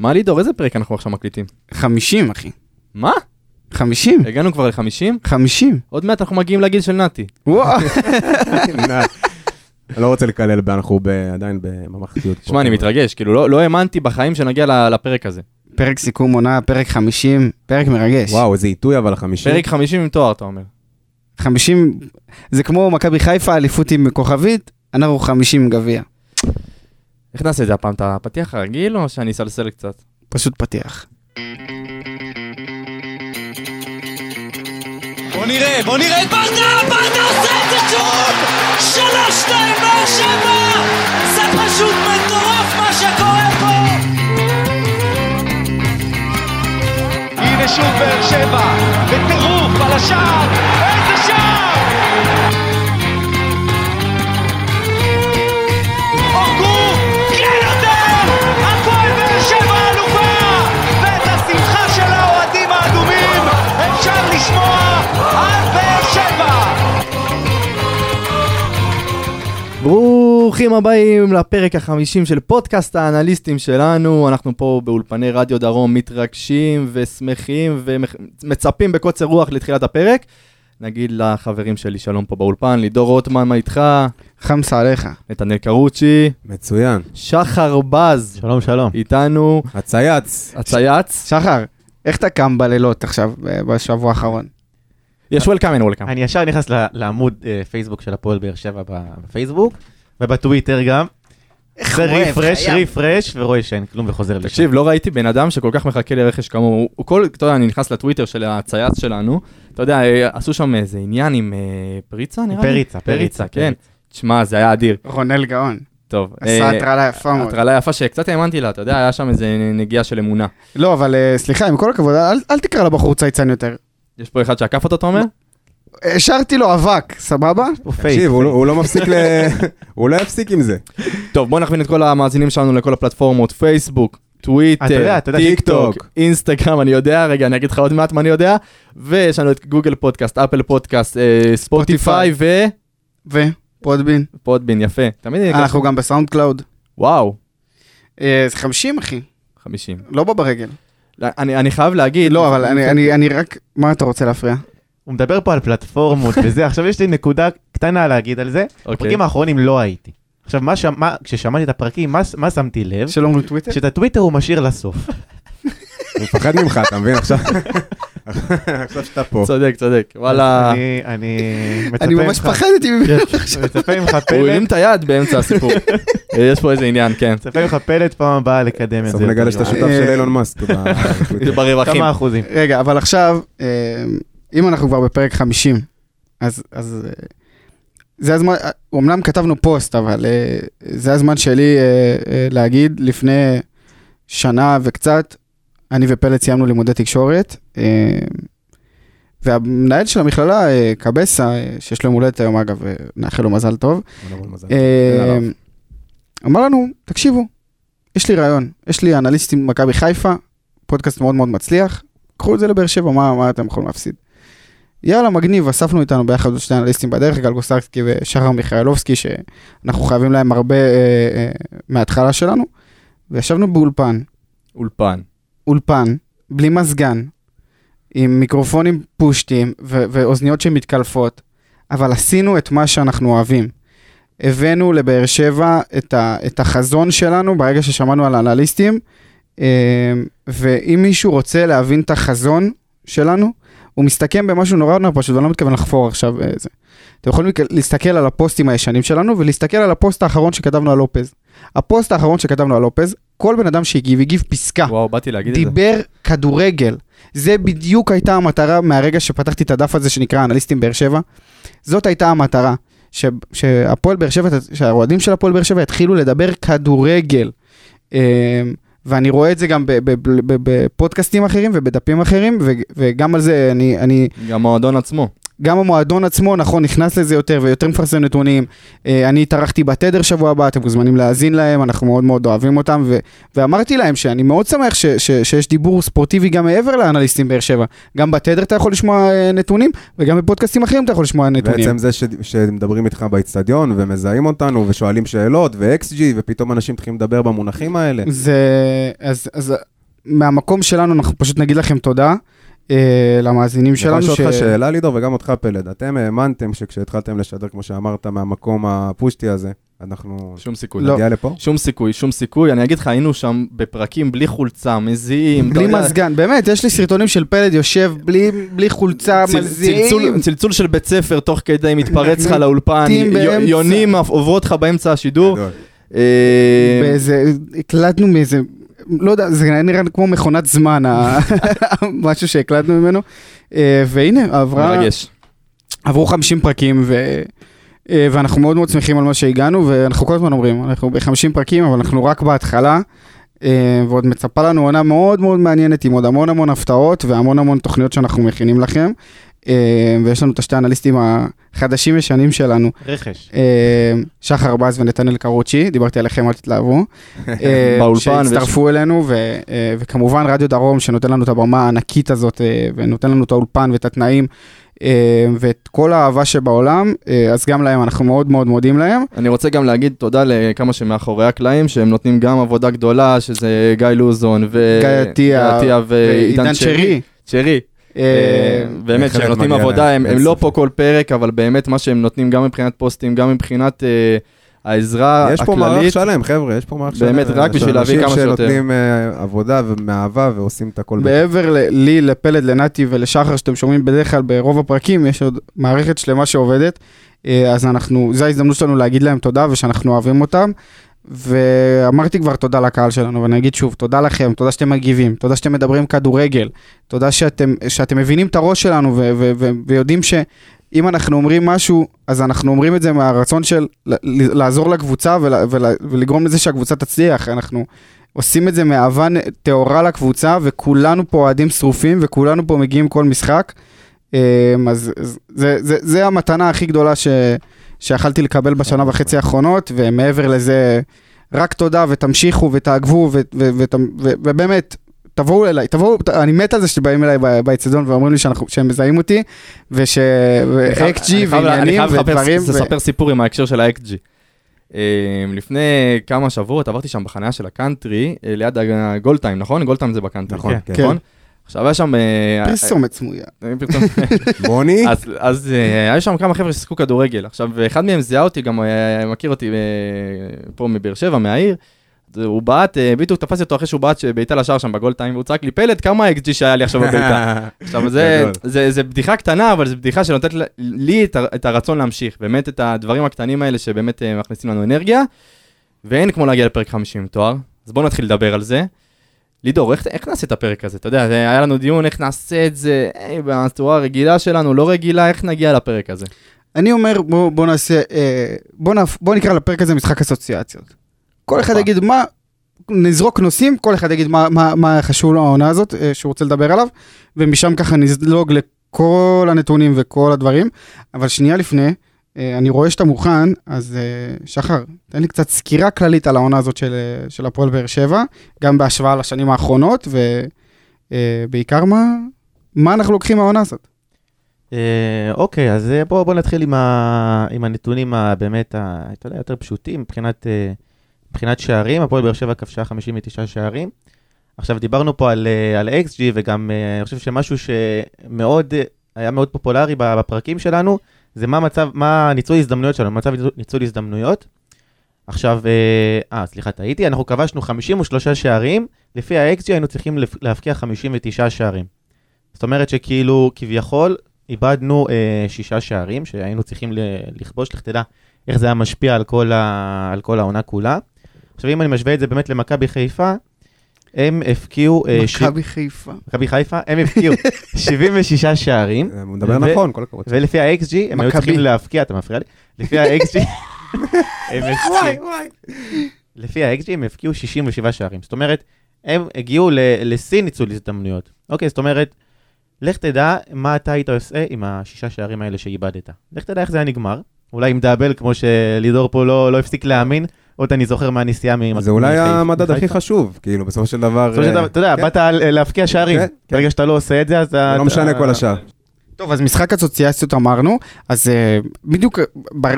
מה לידור, איזה פרק אנחנו עכשיו מקליטים? 50, אחי. מה? 50. הגענו כבר ל-50? 50. עוד מעט אנחנו מגיעים לגיל של נתי. וואו. אני לא רוצה לקלל, ב- אנחנו ב- עדיין בממלכתיות. שמע, אני מתרגש, כאילו לא לא האמנתי בחיים שנגיע ל- לפרק הזה. פרק סיכום עונה, פרק 50, פרק מרגש. וואו, איזה עיתוי אבל החמישי. פרק 50 עם תואר, אתה אומר. 50, זה כמו מכבי חיפה, אליפות עם כוכבית, אנחנו 50 עם גביע. איך נעשה את זה הפעם? את הפתיח הרגיל או שאני אסלסל קצת? פשוט פתיח. בוא נראה, בוא נראה את ברדה, ברדה עושה את זה שוב! שלוש, שתיים, באר שבע! זה פשוט מטורף מה שקורה פה! הנה שוב באר שבע, בטירוף על השער, איזה שער! ברוכים הבאים לפרק החמישים של פודקאסט האנליסטים שלנו. אנחנו פה באולפני רדיו דרום מתרגשים ושמחים ומצפים בקוצר רוח לתחילת הפרק. נגיד לחברים שלי שלום פה באולפן, לידור רוטמן, מה איתך? חמסה עליך. נתנאל קרוצ'י, מצוין. שחר בז, שלום, שלום. איתנו, הצייץ. הצייץ. שחר, איך אתה קם בלילות עכשיו, בשבוע האחרון? יש וולקאם, אין וולקאם. אני ישר נכנס ל- לעמוד אה, פייסבוק של הפועל באר שבע ב- בפייסבוק, ובטוויטר גם. זה אוהב, רפרש. רפרש, ורואה שאין כלום וחוזר לשם. תקשיב, לא ראיתי בן אדם שכל כך מחכה לרכש כמוהו. הוא- כל, אתה יודע, אני נכנס לטוויטר של הצייץ שלנו, אתה יודע, אה, עשו שם איזה עניין עם אה, פריצה, נראה לי? פריצה, פריצה, כן. תשמע, זה היה אדיר. רונל גאון. טוב. עשה הטרלה יפה מאוד. הטרלה יפה שקצת האמנתי לה, אתה יודע, היה שם איזה נגיעה של אמונה. לא, אבל סליחה, עם כל הכבוד, אל- אל תקרא לבחור צייצן יותר. יש פה אחד שעקף אותו, אתה אומר? השארתי לו אבק, סבבה? הוא פייק. תקשיב, הוא לא- הוא לא מפסיק ל... הוא לא יפסיק עם זה. טוב, בוא נכוון את כל המאזינים שלנו לכל הפלטפורמות, פייסבוק, טוויטר, טיק טוק. אינסטגרם, אני יודע, רגע, אני אגיד לך עוד מעט מה אני יודע, ויש לנו את גוגל פודקאסט, אפל פודקאסט, אה, ספוטיפיי ופודבין. ופודבין, יפה. תמיד. אנחנו גם בסאונד קלאוד. וואו, אה, זה 50 אחי, 50. לא בא ברגל. לא, אני אני חייב להגיד... לא, אבל אני- אני אני רק, מה אתה רוצה להפריע? הוא מדבר פה על פלטפורמות וזה, עכשיו יש לי נקודה קטנה להגיד על זה. אוקיי. בפרקים האחרונים לא הייתי. עכשיו, מה שמ- מה- כששמעתי את הפרקים, מה- מה שמתי לב? שלום לטוויטר? שאת הטוויטר הוא משאיר לסוף. הוא מפחד ממך, אתה מבין? עכשיו עכשיו שאתה פה. צודק, צודק, וואלה. אני- אני מצפה אני ממש ממך- פחדתי ממנו. כן, מצפה ממך הוא פלט, הרים את היד באמצע הסיפור. יש פה איזה עניין, כן. מצפה ממך פלט פעם הבאה לקדם את זה. בסוף נגלה שאתה. שותף של אה, אילון מאסק. ברווחים. כמה אחוזים? רגע, אבל עכשיו, אה, אם אנחנו כבר בפרק 50, אז אז, אה, זה הזמן, אה, אמנם כתבנו פוסט, אבל אה, זה הזמן שלי אה, אה, להגיד, לפני שנה וקצת, אני ופלט סיימנו לימודי תקשורת, אה, והמנהל של המכללה, אה, קבסה, אה, שיש לו יום הולדת היום אגב, נאחל לו מזל טוב, אמר לנו, תקשיבו, יש לי רעיון, יש לי אנליסטים במכבי חיפה, פודקאסט מאוד מאוד מצליח, קחו את זה לבאר שבע, מה, מה אתם יכולים להפסיד? יאללה, מגניב, אספנו איתנו ביחד עוד שני אנליסטים בדרך, גל גוסרסקי ושחר מיכאלובסקי, שאנחנו חייבים להם הרבה אה, אה, מההתחלה שלנו, וישבנו באולפן, אולפן. אולפן, בלי מזגן, עם מיקרופונים פושטיים ו- ואוזניות שמתקלפות, אבל עשינו את מה שאנחנו אוהבים. הבאנו לבאר שבע את, ה- את החזון שלנו ברגע ששמענו על האנליסטים, אה, ואם מישהו רוצה להבין את החזון שלנו, הוא מסתכם במשהו נורא נורא פשוט, ואני לא מתכוון לחפור עכשיו אה, זה. אתם יכולים להסתכל על הפוסטים הישנים שלנו ולהסתכל על הפוסט האחרון שכתבנו על לופז. הפוסט האחרון שכתבנו על לופז, כל בן אדם שהגיב, הגיב פסקה. וואו, באתי להגיד את זה. דיבר כדורגל. זה בדיוק הייתה המטרה מהרגע שפתחתי את הדף הזה שנקרא אנליסטים באר שבע. זאת הייתה המטרה. ש- שהפועל באר שבע, שהאוהדים של הפועל באר שבע יתחילו לדבר כדורגל. אמ, ואני רואה את זה גם בפודקאסטים אחרים ובדפים אחרים, וגם על זה אני, אני, גם המועדון עצמו. גם המועדון עצמו, נכון, נכנס לזה יותר ויותר מפרסם נתונים. אה, אני התארחתי בתדר שבוע הבא, אתם מוזמנים להאזין להם, אנחנו מאוד מאוד אוהבים אותם, ו- ואמרתי להם שאני מאוד שמח ש- ש- שיש דיבור ספורטיבי גם מעבר לאנליסטים באר שבע. גם בתדר אתה יכול לשמוע אה, נתונים, וגם בפודקאסטים אחרים אתה יכול לשמוע נתונים. בעצם זה ש... שמדברים איתך באיצטדיון ומזהים אותנו ושואלים שאלות ו-XG ופתאום אנשים מתחילים לדבר במונחים האלה. זה, אז, אז מהמקום שלנו אנחנו פשוט נגיד לכם תודה אה, למאזינים אני יכול שלנו. לשאול אותך שאלה לידור וגם אותך פלד. אתם האמנתם שכשהתחלתם לשדר, כמו שאמרת, מהמקום הפושטי הזה, אנחנו שום סיכוי. לא. נגיע לפה? שום סיכוי, שום סיכוי. אני אגיד לך, היינו שם בפרקים בלי חולצה, מזיעים. בלי מזגן, באמת, יש לי סרטונים של פלד יושב בלי, בלי חולצה, צל- מזיעים. צלצול- צלצול של בית ספר, תוך כדי מתפרץ לך לאולפן. יונים עוברות לך באמצע השידור. אה, באיזה, הקלטנו מאיזה, לא יודע, זה היה נראה כמו מכונת זמן, משהו שהקלטנו ממנו. אה, והנה, עברה, מרגש. עברו 50 פרקים, ו... אה, ואנחנו מאוד מאוד שמחים על מה שהגענו, ואנחנו כל הזמן אומרים, אנחנו ב-50 פרקים, אבל אנחנו רק בהתחלה, אה, ועוד מצפה לנו עונה מאוד מאוד מעניינת, עם עוד המון המון הפתעות, והמון המון תוכניות שאנחנו מכינים לכם. אה, ויש לנו את השתי האנליסטים החדשים-ישנים שלנו, רכש. אה, שחר בז ונתנאל קרוצ'י, דיברתי עליכם, אל תתלהבו. אה, באולפן שהצטרפו אלינו, ו, וכמובן רדיו דרום, שנותן לנו את הבמה הענקית הזאת, ונותן לנו את האולפן ואת התנאים, ואת כל האהבה שבעולם, אז גם להם אנחנו מאוד מאוד מודים להם. אני רוצה גם להגיד תודה לכמה שמאחורי הקלעים, שהם נותנים גם עבודה גדולה, שזה גיא לוזון, ו... גיא עטיה ועידן שרי. שרי. אה, באמת, בהחלט שהם נותנים עבודה, הם לא. פה כל פרק, אבל באמת מה שהם נותנים גם מבחינת פוסטים, גם מבחינת אה, העזרה יש פה מערך הכללית. שלם, חבר'ה, יש פה מערך שלם. באמת, רק בשביל להביא כמה אנשים שיותר. שנותנים אה, עבודה ומאהבה ועושים את הכל. מעבר לי, לפלד, לנתי ולשחר, שאתם שומעים בדרך כלל ברוב הפרקים, יש עוד מערכת שלמה שעובדת. אז אנחנו, זו ההזדמנות שלנו להגיד להם תודה ושאנחנו אוהבים אותם. ואמרתי כבר תודה לקהל שלנו, ואני אגיד שוב, תודה לכם, תודה שאתם מגיבים, תודה שאתם מדברים כדורגל, תודה שאתם, שאתם מבינים את הראש שלנו ו- ו- ו- ויודעים שאם אנחנו אומרים משהו, אז אנחנו אומרים את זה מהרצון של לעזור לקבוצה ול- ול- ולגרום לזה שהקבוצה תצליח. אנחנו עושים את זה מאהבה טהורה לקבוצה, וכולנו פה אוהדים שרופים, וכולנו פה מגיעים כל משחק. אמ, אז זה, זה, זה המתנה הכי גדולה ש, שיכלתי לקבל בשנה וחצי האחרונות, ומעבר לזה, רק תודה ותמשיכו ותעקבו, ו, ו, ו, ו, ובאמת, תבואו אליי, תבואו, אני מת על זה שבאים אליי באצטדיון ואומרים לי שאנחנו, שהם מזהים אותי, וש... ו-XG אני חייב- ועניינים אני חייב ודברים. לספר סיפור עם ההקשר של ה-XG. אה, לפני כמה שבועות עברתי שם בחניה של הקאנטרי, אה, ליד הגול טיים, נכון? גול טיים זה בקאנטרי. נכון, כן. כן. נכון? עכשיו היה שם... אה, פרסומת סמויה. אה, בוני, אז, אז אה, היו שם כמה חבר'ה ששיחקו כדורגל. עכשיו, אחד מהם זיהה אותי, גם אה, מכיר אותי אה, פה מבאר שבע, מהעיר. הוא בעט, אה, בדיוק תפסתי אותו אחרי שהוא בעט בעיטה לשער שם בגול טיים, והוא צעק לי, פלד, כמה ה-XG שהיה לי עכשיו בבעיטה? עכשיו, זה. זה, זה בדיחה קטנה, אבל זו בדיחה שנותנת לי את, את הרצון להמשיך. באמת את הדברים הקטנים האלה שבאמת אה, מכניסים לנו אנרגיה, ואין כמו להגיע לפרק 50 עם תואר. אז בואו נתחיל לדבר על זה. לידור, איך, איך נעשה את הפרק הזה? אתה יודע, היה לנו דיון איך נעשה את זה, אה, בצורה הרגילה שלנו, לא רגילה, איך נגיע לפרק הזה? אני אומר, בוא, בוא נעשה, אה, בוא, נפ, בוא נקרא לפרק הזה משחק אסוציאציות. כל אחד. יגיד מה, נזרוק נושאים, כל אחד יגיד מה, מה, מה חשוב לו העונה הזאת, אה, שהוא רוצה לדבר עליו, ומשם ככה נזלוג לכל הנתונים וכל הדברים. אבל שנייה לפני, אני רואה שאתה מוכן, אז אה, שחר, תן לי קצת סקירה כללית על העונה הזאת של, אה, של הפועל באר שבע, גם בהשוואה לשנים האחרונות, ובעיקר מה, מה אנחנו לוקחים מהעונה הזאת. אה, אוקיי, אז אה, בואו בוא נתחיל עם, ה, עם הנתונים הבאמת, ה, אתה יודע, יותר פשוטים מבחינת, אה, מבחינת שערים. הפועל באר שבע כבשה 59 שערים. עכשיו, דיברנו פה על, אה, על XG, וגם אה, אני חושב שמשהו שמאוד, אה, היה מאוד פופולרי בפרקים שלנו, זה מה מצב, מה ניצול הזדמנויות שלנו, מצב ניצול- הזדמנויות. עכשיו, אה, אה, סליחה, טעיתי, אנחנו כבשנו 53 שערים, לפי ה-XG היינו צריכים להבקיע 59 שערים. זאת אומרת שכאילו, כביכול, איבדנו אה, שישה שערים שהיינו צריכים לכבוש, לך תדע איך זה היה משפיע על כל, ה, על כל העונה כולה. עכשיו, אם אני משווה את זה באמת למכבי חיפה, הם הפקיעו... אה, מכבי חיפה. מכבי חיפה, הם הפקיעו 76 שערים, הוא מדבר נכון, כל הכבוד. ולפי ה-XG, הם היו. צריכים להבקיע, אתה מפריע לי? לפי ה-XG, הם הפקיעו... לפי ה-XG הם הפקיעו 67 שערים. זאת אומרת, הם הגיעו לשיא ניצול הזדמנויות. אוקיי, זאת אומרת, לך תדע מה אתה היית עושה עם השישה שערים האלה שאיבדת. לך תדע איך זה היה נגמר. אולי עם דאבל, כמו שלידור פה לא, לא הפסיק להאמין, עוד אני זוכר מהנסיעה מ... זה אולי. המדד הכי חשוב, כאילו, בסופו של דבר... בסופו של דבר, אתה יודע, כן. באת להבקיע שערים. כן, כן. ברגע שאתה לא עושה את זה, אז אתה... לא משנה כל השאר. טוב, אז משחק אסוציאציות אמרנו, אז אה, בדיוק אה,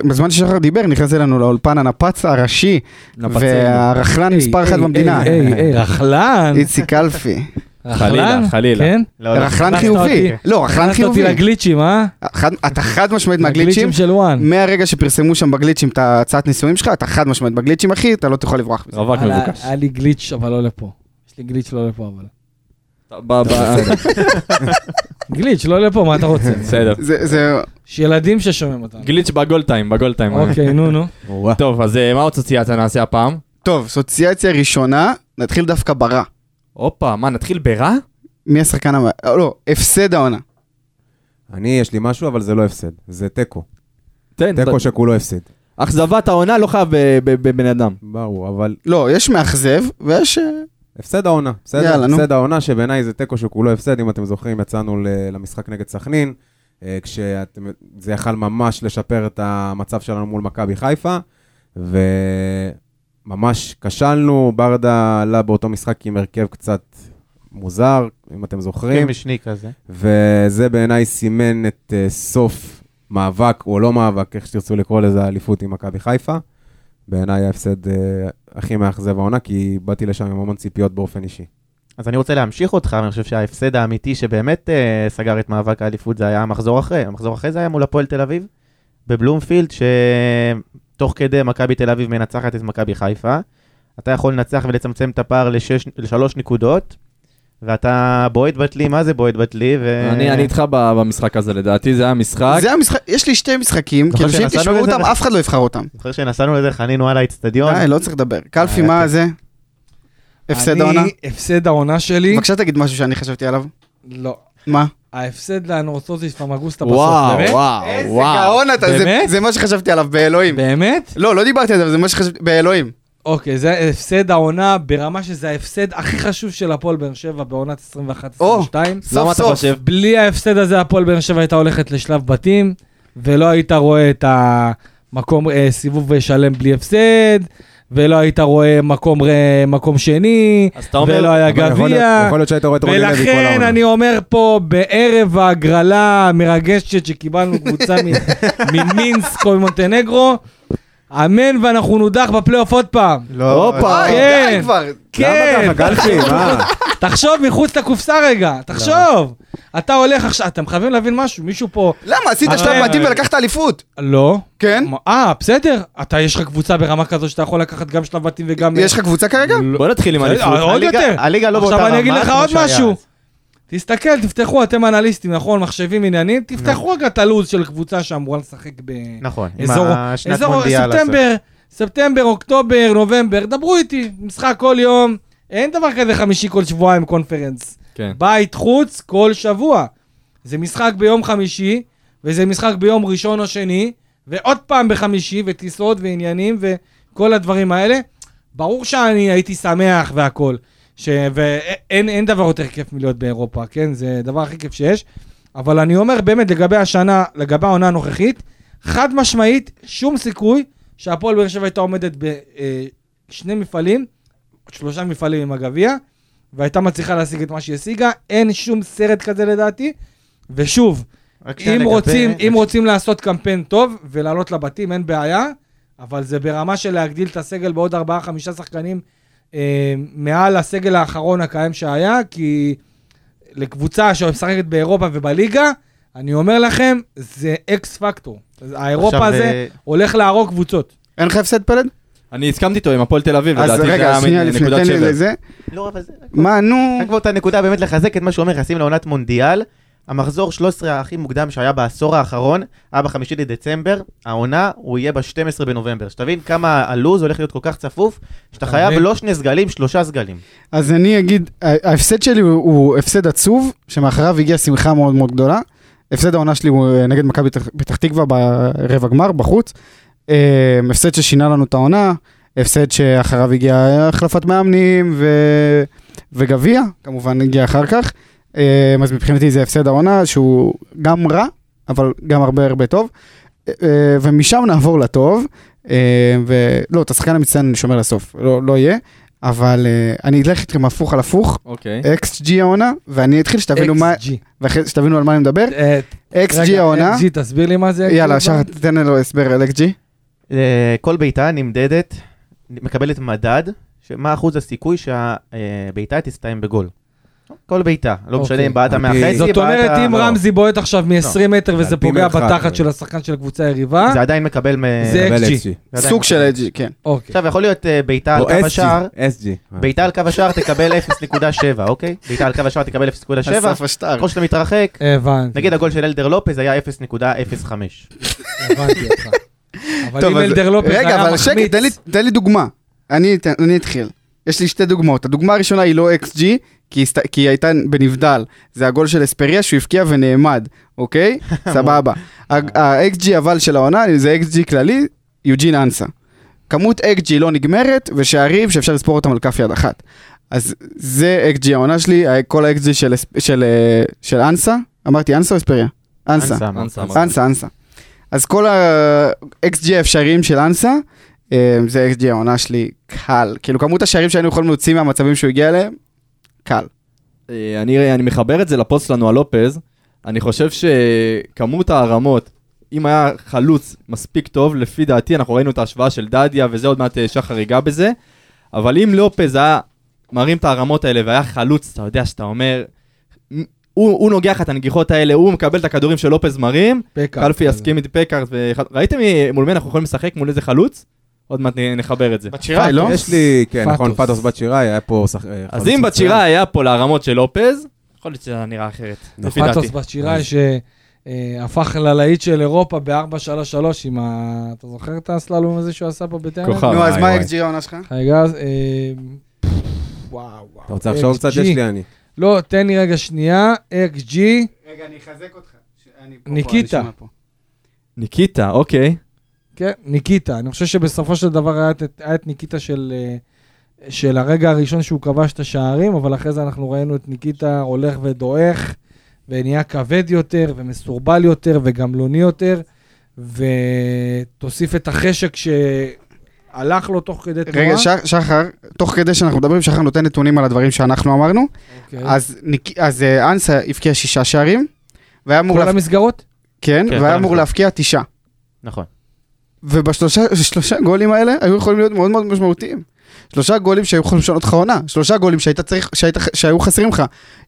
בזמן ששחר דיבר, נכנס אלינו לאולפן הנפץ הראשי. והרכלן מספר אחת במדינה, היי, היי, היי, רכלן. איציק קלפי. חלילה? חלילה. כן? לא, לא. רכלן הכנסת חיובי. לא, רכלן הכנסת אותי חיובי. לגליצ'ים, אה? אתה חד משמעית מהגליצ'ים. של וואן. מהרגע שפרסמו שם בגליצ'ים את ההצעת נישואים שלך, אתה חד משמעית בגליצ'ים, אחי, אתה לא תוכל לברוח מזה. רווק מבוקש. היה לי גליץ', אבל לא לפה. יש לי גליץ' לא לפה, אבל. גליץ', לא לפה, מה אתה רוצה? בסדר. זה, זה, יש ילדים ששומעים אותנו. גליץ' בגול טיים, בגול טיים. אוקיי, נו, נו. טוב, אז אה, מה עוד אסוציאציה נעשה הפעם? טוב, אסוציאציה ראשונה, נתחיל דווקא ברע. הופה, מה, נתחיל ברע? מי השחקן הבא? אה, לא, הפסד העונה. אני, יש לי משהו, אבל זה לא הפסד. זה תיקו. תן, תיקו שכולו הפסד. אכזבת העונה לא חייב ב- ב- בבן אדם. ברור, אבל לא, יש מאכזב, ויש... אה, הפסד העונה. בסדר? יאללה, נו. הפסד העונה, שבעיניי זה תיקו שכולו הפסד. אם אתם זוכרים, יצאנו ל- למשחק נגד סכנין, אה, כשזה יכל ממש לשפר את המצב שלנו מול מכבי חיפה, וממש כשלנו. ברדה עלה באותו משחק עם הרכב קצת מוזר, אם אתם זוכרים. כן, משני כזה. וזה בעיניי סימן את uh, סוף מאבק, או לא מאבק, איך שתרצו לקרוא לזה, האליפות עם מכבי חיפה. בעיניי ההפסד uh, הכי מאכזב העונה, כי באתי לשם עם המון ציפיות באופן אישי. אז אני רוצה להמשיך אותך, ואני חושב שההפסד האמיתי שבאמת אה, סגר את מאבק האליפות זה היה המחזור אחרי. המחזור אחרי זה היה מול הפועל תל אביב, בבלומפילד, שתוך כדי מכבי תל אביב מנצחת את מכבי חיפה. אתה יכול לנצח ולצמצם את הפער לשש, לשלוש נקודות, ואתה בועט בתלי, מה זה בועט בתלי? ו... אני אני איתך ב- במשחק הזה, לדעתי זה היה משחק. זה המשחק, יש לי שתי משחקים, כאילו שאם תשמעו לזה? אותם, אף אחד לא יבחר אותם. זוכר שנסענו לזה, חנינו על האיצטדיון. די, לא צריך לדבר. קלפי, היה מה. זה? הפסד אני- העונה? הפסד העונה שלי. בבקשה תגיד משהו שאני חשבתי עליו. לא. מה? ההפסד לאנורתוזיס פמגוסטה בסוף, וואו, באמת? וואו, איזה וואו. גאון אתה, זה- מה שחשבתי עליו, באלוהים. באמת? לא, לא דיברתי על זה, אבל זה מה שחשבתי, באלוהים. אוקיי, זה הפסד העונה ברמה שזה ההפסד הכי חשוב של הפועל באר שבע בעונת 21-22. או. למה סוף אתה סוף. חושב? בלי ההפסד הזה הפועל באר שבע הייתה הולכת לשלב בתים, ולא היית רואה את המקום אה, סיבוב שלם בלי הפסד, ולא היית רואה מקום, מקום שני, אומר, ולא היה גביע. יכול להיות שהיית רואה את רוני לוי כל ולכן העונה. אני אומר פה, בערב ההגרלה המרגשת שקיבלנו קבוצה ממינסק או ממונטנגרו, אמן ואנחנו נודח בפלייאוף עוד פעם. לא, הופה. די, כן. די כבר. כן, למה ככה, גלפי? מה? תחשוב מחוץ לקופסה רגע, תחשוב. אתה הולך עכשיו, אתם חייבים להבין משהו, מישהו פה... למה? עשית שלב בתים ולקחת אליפות. לא. כן? אה, בסדר. אתה, יש לך קבוצה ברמה כזו שאתה יכול לקחת גם שלב בתים וגם... יש לך קבוצה כרגע? בוא נתחיל עם אליפות. עוד יותר. הליגה לא באותה עכשיו רמה. אני אגיד לך עוד משהו. תסתכל, תפתחו, אתם אנליסטים, נכון? מחשבים עניינים, תפתחו רגע את הלו"ז של קבוצה שאמורה לשחק ב... נכון, עם השנת מונדיאל. ספטמבר, ספטמבר, אוקטובר, נובמבר, דברו איתי, משחק כל יום, אין דבר כזה חמישי כל שבועיים קונפרנס. כן. בית חוץ כל שבוע. זה משחק ביום חמישי, וזה משחק ביום ראשון או שני, ועוד פעם בחמישי, וטיסות ועניינים וכל הדברים האלה. ברור שאני הייתי שמח והכל, ש... ואין אין דבר יותר כיף מלהיות באירופה, כן? זה הדבר הכי כיף שיש. אבל אני אומר באמת לגבי השנה, לגבי העונה הנוכחית, חד משמעית, שום סיכוי שהפועל באר שבע הייתה עומדת בשני מפעלים, שלושה מפעלים עם הגביע, והייתה מצליחה להשיג את מה שהיא השיגה, אין שום סרט כזה לדעתי. ושוב, אם לגבי- רוצים, אם רוצים לעשות קמפיין טוב ולעלות לבתים, אין בעיה, אבל זה ברמה של להגדיל את הסגל בעוד 4-5 שחקנים אה, מעל הסגל האחרון הקיים שהיה, כי לקבוצה שמשחקת באירופה ובליגה, אני אומר לכם, זה אקס פקטור. האירופה הזה אה, הולך להרוג קבוצות. אין לך הפסד פלד? אני הסכמתי איתו עם הפועל תל אביב, אז לדעתי זה רגע, היה שנייה מ- לפני, נקודת תן לי. לזה. לא, אבל זה... מה, נו? רק באותה נקודה באמת לחזק את מה שהוא אומר, נכנסים לעונת מונדיאל. המחזור 13 הכי מוקדם שהיה בעשור האחרון, היה בחמישי לדצמבר, העונה הוא יהיה ב-12 בנובמבר. שתבין כמה הלו"ז הולך להיות כל כך צפוף, שאתה אתה חייב? לא שני סגלים, שלושה סגלים. אז אני אגיד, ההפסד שלי הוא- הפסד עצוב, שמאחריו הגיעה שמחה מאוד מאוד גדולה. הפסד העונה שלי הוא אה, נגד מכבי פתח- פתח תקווה ברבע גמר, בחוץ. אה, הפסד ששינה לנו את העונה, הפסד שאחריו הגיעה החלפת מאמנים ו... וגביע, כמובן הגיע אחר כך. אה, אז מבחינתי זה הפסד העונה, שהוא גם רע, אבל גם הרבה הרבה טוב. אה, אה, ומשם נעבור לטוב, ולא, את השחקן המצטיין אני שומר לסוף, לא, לא יהיה, אבל אני אלך איתכם הפוך על הפוך, אוקיי. XG העונה, ואני אתחיל שתבינו מה. ואחרי שתבינו על מה אני מדבר. אה, XG רגע, העונה, XG, תסביר לי מה זה. יאללה. שחר, תתן לו הסבר על XG. אה, כל בעיטה נמדדת, מקבלת מדד, מה אחוז הסיכוי שהבעיטה תסתיים בגול. כל בעיטה, לא משנה אוקיי. אם בעטה מהחצי, זאת אומרת, אם לא. רמזי בועט עכשיו מ-20 מטר וזה פוגע בתחת אבל. של השחקן של הקבוצה היריבה, זה עדיין מקבל... מ- זה XG. סוג של. XG, כן. אוקיי. עכשיו, יכול להיות אה, בעיטה על קו השער. בעיטה על קו השער תקבל 0.7, אוקיי? בעיטה על קו השער תקבל 0.7, אסף השטר. ככל שאתה מתרחק, הבנתי, נגיד הגול של אלדר לופז היה 0.05. הבנתי אותך. אבל אם אלדר רגע, היה אבל שקט, מחמיץ, תן לי- דוגמה. אני אתחיל. יש לי שתי דוגמאות. הדוגמה הראשונה היא לא XG, כי היא הסת- כי היא הייתה בנבדל. זה הגול של אספריה שהוא הבקיע ונעמד, אוקיי? סבבה. ה-XG אבל של העונה זה XG כללי, יוג'ין אנסה. כמות XG לא נגמרת, ושערים שאפשר לספור אותם על כף יד אחת. אז זה XG העונה שלי, כל ה-XG של, אספ- של, אה, של אנסה, אמרתי אנסה או אספריה? אנסה. אנסה, אנסה, אנסה. אנסה, אנסה. אז כל ה-XG האפשריים של אנסה, אה, זה XG העונה שלי קל. כאילו כמות השערים שהיינו יכולים להוציא מהמצבים שהוא הגיע אליהם, קל. אה, אני, אני מחבר את זה לפוסט שלנו על לופז. אני חושב שכמות הרמות, אם היה חלוץ מספיק טוב, לפי דעתי, אנחנו ראינו את ההשוואה של דדיה, וזה עוד מעט אה, שחר ייגע בזה, אבל אם לופז היה מרים את הרמות האלה והיה חלוץ, אתה יודע שאתה אומר, הוא, הוא נוגח את הנגיחות האלה, הוא מקבל את הכדורים של לופז מרים, פקארט קלפי כזה. יסכים איתי פקארט, ואחד- ראיתם מול מי אנחנו יכולים לשחק מול איזה חלוץ? עוד מעט נחבר את זה. בת שיראי, לא? יש לי, כן, נכון, פאטוס. פאטוס בת שיראי, היה פה שח- אה, אז אם בת. שירה היה פה לרמות של לופז, יכול להיות שזה היה נראה אחרת, לפי דעתי. פטוס בת שיראי שהפך ללהיט של אירופה ב-4-3-3 עם ה... אתה זוכר את הסללום הזה שהוא עשה פה בטרנר? כוכב. נו, אז מה וואי. ה-XG העונה שלך? רגע, אז... אה, וואו, וואו. אתה רוצה לחשוב קצת? יש לי אני. לא, תן לי רגע שנייה, XG, רגע, אני אחזק אותך. ניקיטה. ניקיטה, אוקיי. כן, ניקיטה. אני חושב שבסופו של דבר היה את, היה את ניקיטה של, אה, של הרגע הראשון שהוא כבש את השערים, אבל אחרי זה אנחנו ראינו את ניקיטה הולך ודועך, ונהיה כבד יותר, ומסורבל יותר, וגמלוני יותר, ותוסיף את החשק שהלך לו תוך כדי תנועה. רגע, ש- שחר, תוך כדי שאנחנו מדברים, שחר נותן נתונים על הדברים שאנחנו אמרנו. אוקיי. אז ניק- אז אה, אנסה הבקיע שישה שערים, והיה אמור כל להפ- המסגרות? כן, כן, והיה אמור. להבקיע תשעה. נכון. ובשלושה שלושה גולים האלה היו יכולים להיות מאוד מאוד משמעותיים. שלושה גולים שהיו יכולים לשנות לך עונה, שלושה גולים שהיית צריך, שהיית, שהיו חסרים לך.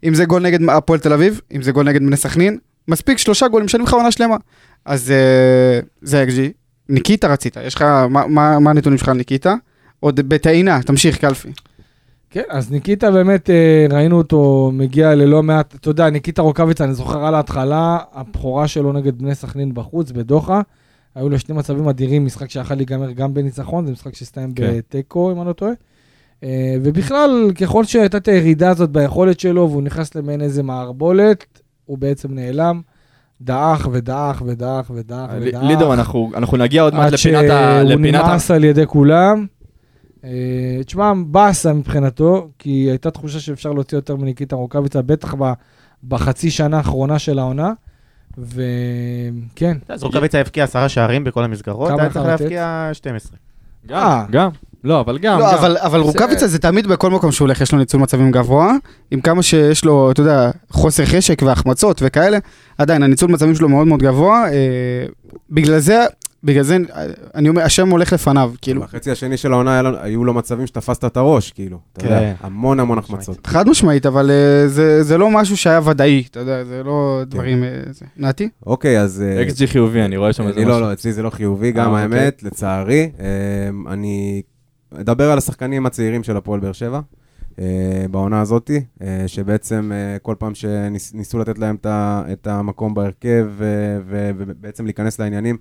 אם זה גול נגד הפועל תל אביב, אם זה גול נגד בני סכנין, מספיק שלושה גולים משנים לך עונה שלמה. אז אה, זה אקג'י. ניקיטה רצית, יש לך, מה, מה, מה הנתונים שלך על ניקיטה? עוד בטעינה, תמשיך קלפי. כן, אז ניקיטה באמת, אה, ראינו אותו מגיע ללא מעט, אתה יודע, ניקיטה רוקאביצה, אני זוכר על ההתחלה, הבכורה שלו נגד בני סכנין בחוץ, בדוחה. היו לו שני מצבים אדירים, משחק שיכול להיגמר גם בניצחון, זה משחק שהסתיים כן. בתיקו, אם אני לא טועה. אה, ובכלל, ככל שהייתה את הירידה הזאת ביכולת שלו, והוא נכנס למעין איזה מערבולת, הוא בעצם נעלם, דעך ודעך ודעך ודעך ל- ודעך. לידור, אנחנו אנחנו נגיע עוד מעט עד לפינת ה... שהוא לפינת ה- נמאס על ידי כולם. אה, תשמע, באסה מבחינתו, כי הייתה תחושה שאפשר להוציא יותר מניקיטה רוקאביצה, בטח בחצי שנה האחרונה של העונה. וכן, אז רוקאביצה הבקיע עשרה שערים בכל המסגרות, היה צריך? להבקיע 12. אה. גם. לא, אבל גם. לא, גם. אבל, אבל רוקאביצה זה תמיד בכל מקום שהוא הולך, יש לו ניצול מצבים גבוה, עם כמה שיש לו, אתה יודע, חוסר חשק והחמצות וכאלה, עדיין הניצול מצבים שלו מאוד מאוד גבוה, אה, בגלל זה, בגלל זה, אני אומר, השם הולך לפניו, כאילו, בחצי השני של העונה היו לו מצבים שתפסת את הראש, כאילו. אתה כן. יודע, המון המון החמצות. חד משמעית, אבל אה, זה, זה לא משהו שהיה ודאי, אתה יודע, זה לא דברים, אה. נתי? אוקיי, אז... אה, XG חיובי, אני רואה שם איזה אני משהו. לא, לא, אצלי זה לא חיובי, גם אה, האמת, לצערי. אני אדבר על השחקנים הצעירים של הפועל באר שבע, בעונה הזאתי, אה, שבעצם כל פעם שניסו לתת להם את המקום בהרכב ובעצם להיכנס לעניינים,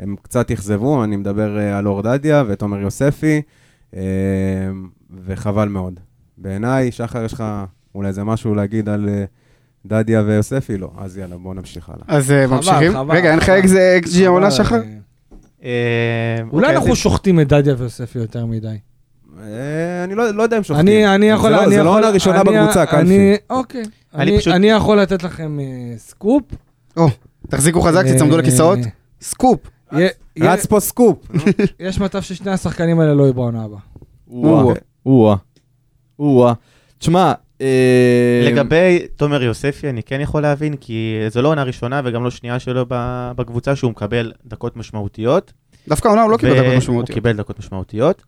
הם קצת אכזבו, אני מדבר אה, על אור דדיה ואת עומר יוספי, אה, וחבל מאוד. בעיניי, שחר, יש לך אולי איזה משהו להגיד על אה, דדיה ויוספי? לא. אז יאללה, בואו נמשיך הלאה. אז ממשיכים? רגע, אין לך העונה אבל, שחר? אולי אוקיי, אנחנו שופטים את דדיה ויוספי יותר מדי. אני לא לא יודע אם שופטים. אני, אני יכול... זה לא- זה לא עונה ראשונה אני- בקבוצה, אני- קלפי. אוקיי. אני יכול לתת לכם סקופ. תחזיקו חזק, תצמדו לכיסאות. סקופ. רץ פה סקופ. יש מצב ששני השחקנים האלה לא יהיו בעונה הבאה. או-אה, או-אה. תשמע, אה, לגבי תומר יוספי, אני כן יכול להבין, כי זו לא עונה ראשונה וגם לא שנייה שלו בקבוצה, שהוא מקבל דקות משמעותיות. דווקא העונה הוא לא קיבל דקות הוא משמעותיות. קיבל דקות משמעותיות,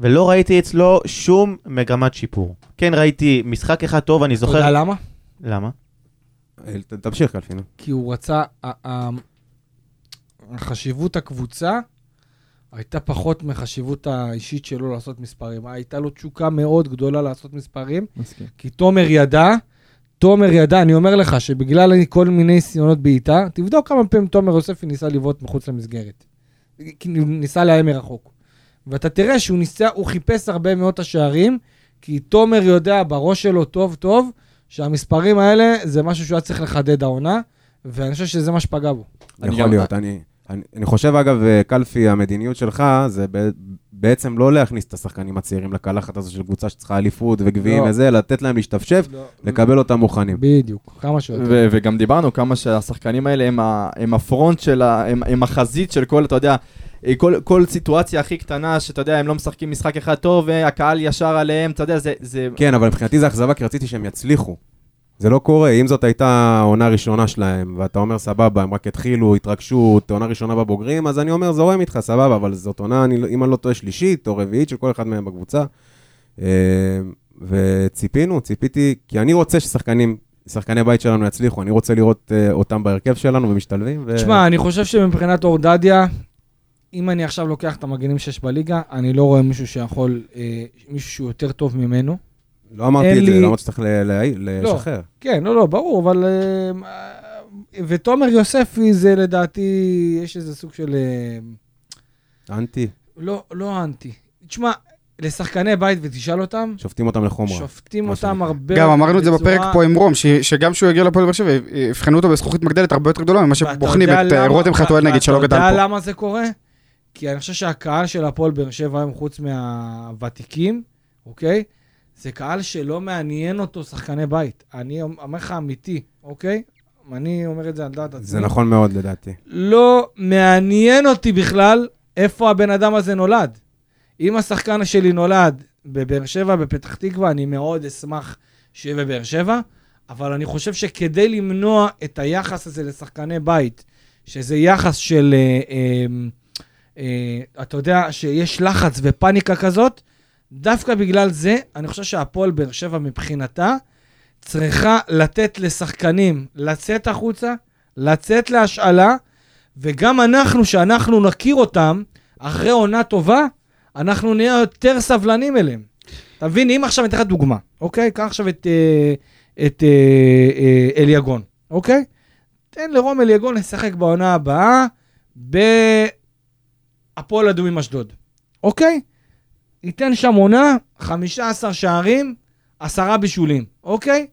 ולא ראיתי אצלו שום מגמת שיפור. כן ראיתי משחק אחד טוב, אני אתה זוכר... יודע למה? למה? תמשיך, קלפי, נו. כי הוא רצה, החשיבות הקבוצה הייתה פחות מחשיבות האישית שלו לעשות מספרים. הייתה לו תשוקה מאוד גדולה לעשות מספרים, מסכים. כי תומר ידע, תומר ידע, אני אומר לך שבגלל כל מיני ניסיונות בעיטה, תבדוק כמה פעמים תומר יוספי ניסה לבעוט מחוץ למסגרת. ניסה לאיים מרחוק. ואתה תראה שהוא ניסה, הוא חיפש הרבה מאוד השערים, כי תומר יודע בראש שלו טוב טוב, שהמספרים האלה זה משהו שהוא היה צריך לחדד העונה, ואני חושב שזה מה שפגע בו. יכול להיות. אני אני- אני חושב, אגב, אה, קלפי, המדיניות שלך זה ב- בעצם לא להכניס את השחקנים הצעירים לקלחת הזו של קבוצה שצריכה אליפות וגביעים לא. וזה, לתת להם להשתפשף, לקבל אותם מוכנים. בדיוק, כמה שיותר. ו- וגם דיברנו כמה שהשחקנים האלה הם, ה- הם הפרונט של ה... הם, הם החזית של כל, אתה יודע, אה, כל, כל סיטואציה הכי קטנה, שאתה יודע, הם לא משחקים משחק אחד טוב, והקהל ישר עליהם, אתה יודע, זה... זה... כן, אבל מבחינתי זה אכזבה, כי רציתי שהם יצליחו. זה לא קורה, אם זאת הייתה העונה הראשונה שלהם, ואתה אומר, סבבה, הם רק התחילו, התרגשו, עונה ראשונה בבוגרים, אז אני אומר, זורם איתך, סבבה, אבל זאת עונה, אני, לא- אם אני לא טועה, שלישית או רביעית של כל אחד מהם בקבוצה. אה, וציפינו, ציפיתי, כי אני רוצה ששחקנים, שחקני בית שלנו יצליחו, אני רוצה לראות אה, אותם בהרכב שלנו ומשתלבים. ו... תשמע, אני חושב שמבחינת אורדדיה, אם אני עכשיו לוקח את המגנים שיש בליגה, אני לא רואה מישהו שיכול, אה, מישהו שהוא יותר טוב ממנו. לא אמרתי את זה, לי- לא אמרתי שצריך ל- ל- לא. לשחרר. כן, לא, לא, ברור, אבל... אה, ותומר יוספי זה לדעתי, יש איזה סוג של... אה, אנטי, לא, לא אנטי. תשמע, לשחקני בית ותשאל אותם, שופטים אותם לחומרה. שופטים אותם. הרבה... גם אמרנו את זה בפרק פה עם רום, ש- שגם כשהוא יגיע לפועל באר שבע, יבחנו אותו בזכוכית מגדלת הרבה יותר גדולה ממה שבוחנים את אה, למה- רותם חתואל נגיד, שלא גדל אתה יודע פה. למה זה קורה? כי אני חושב שהקהל של הפועל באר שבע היום, חוץ מהוותיקים, אוקיי? זה קהל שלא מעניין אותו שחקני בית. אני אומר לך אמיתי, אוקיי? אני אומר את זה על דעת עצמי. זה נכון מאוד לדעתי. לא מעניין אותי בכלל איפה הבן אדם הזה נולד. אם השחקן שלי נולד בבאר שבע, בפתח תקווה, אני מאוד אשמח שיהיה בבאר שבע, אבל אני חושב שכדי למנוע את היחס הזה לשחקני בית, שזה יחס של, אה, אה, אה, אתה יודע, שיש לחץ ופאניקה כזאת, דווקא בגלל זה, אני חושב שהפועל באר שבע מבחינתה, צריכה לתת לשחקנים לצאת החוצה, לצאת להשאלה, וגם אנחנו, שאנחנו נכיר אותם, אחרי עונה טובה, אנחנו נהיה יותר סבלנים אליהם. אתה מבין, אם עכשיו אני אתן לך דוגמה, אוקיי? קח עכשיו את, אה, את אה, אה, אליגון, אוקיי? תן לרום אליגון לשחק בעונה הבאה בהפועל אדומים אשדוד, אוקיי? ייתן שם עונה, 15 שערים, עשרה בישולים, אוקיי?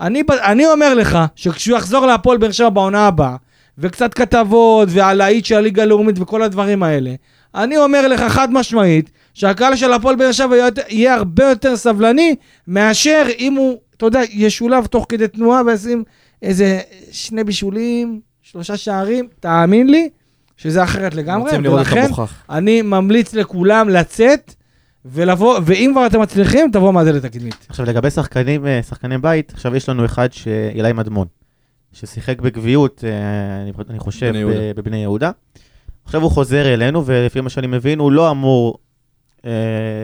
אני, אני אומר לך שכשהוא יחזור להפועל באר שבע בעונה הבאה, וקצת כתבות ועל האיט של הליגה הלאומית וכל הדברים האלה, אני אומר לך חד משמעית, שהקהל של הפועל באר שבע יהיה, הרבה יותר סבלני, מאשר אם הוא, אתה יודע, ישולב תוך כדי תנועה וישים איזה שני בישולים, שלושה שערים, תאמין לי שזה אחרת לגמרי, ולכן. אני ממליץ לכולם לצאת ולבוא, ואם כבר אתם מצליחים, תבואו מהדלת הקדמית. עכשיו לגבי שחקנים, אה, שחקני בית, עכשיו יש לנו אחד, ש- אילי מדמון, ששיחק בגביעות, אה, אני- חושב, בני יהודה. בבני יהודה. עכשיו הוא חוזר אלינו, ולפי מה שאני מבין, הוא לא אמור אה,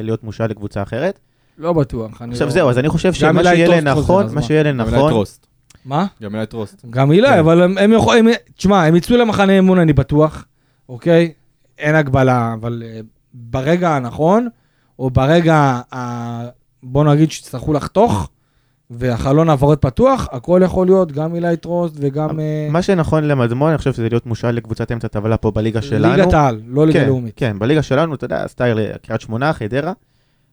להיות מושל לקבוצה אחרת. לא בטוח. עכשיו לא... זהו, אז אני חושב שמה אילי שיהיה לנכון, מה? שיהיה לנכון, טרוסט. מה? גם אלי טרוסט. גם הילה, כן. אבל הם, הם יכולים, תשמע, הם יצאו למחנה אימון, אני בטוח, אוקיי? אין הגבלה, אבל uh, ברגע הנכון, או ברגע, ה... בוא נגיד שיצטרכו לחתוך, והחלון העברות פתוח, הכל יכול להיות, גם אילי טרוסט וגם אה, מה שנכון למדמון, אני חושב שזה להיות מושל לקבוצת אמצע טבלה פה בליגה שלנו. ליגת העל, לא ליגה כן, לאומית. כן, בליגה שלנו, אתה יודע, סטייל אה, קריית שמונה, חדרה,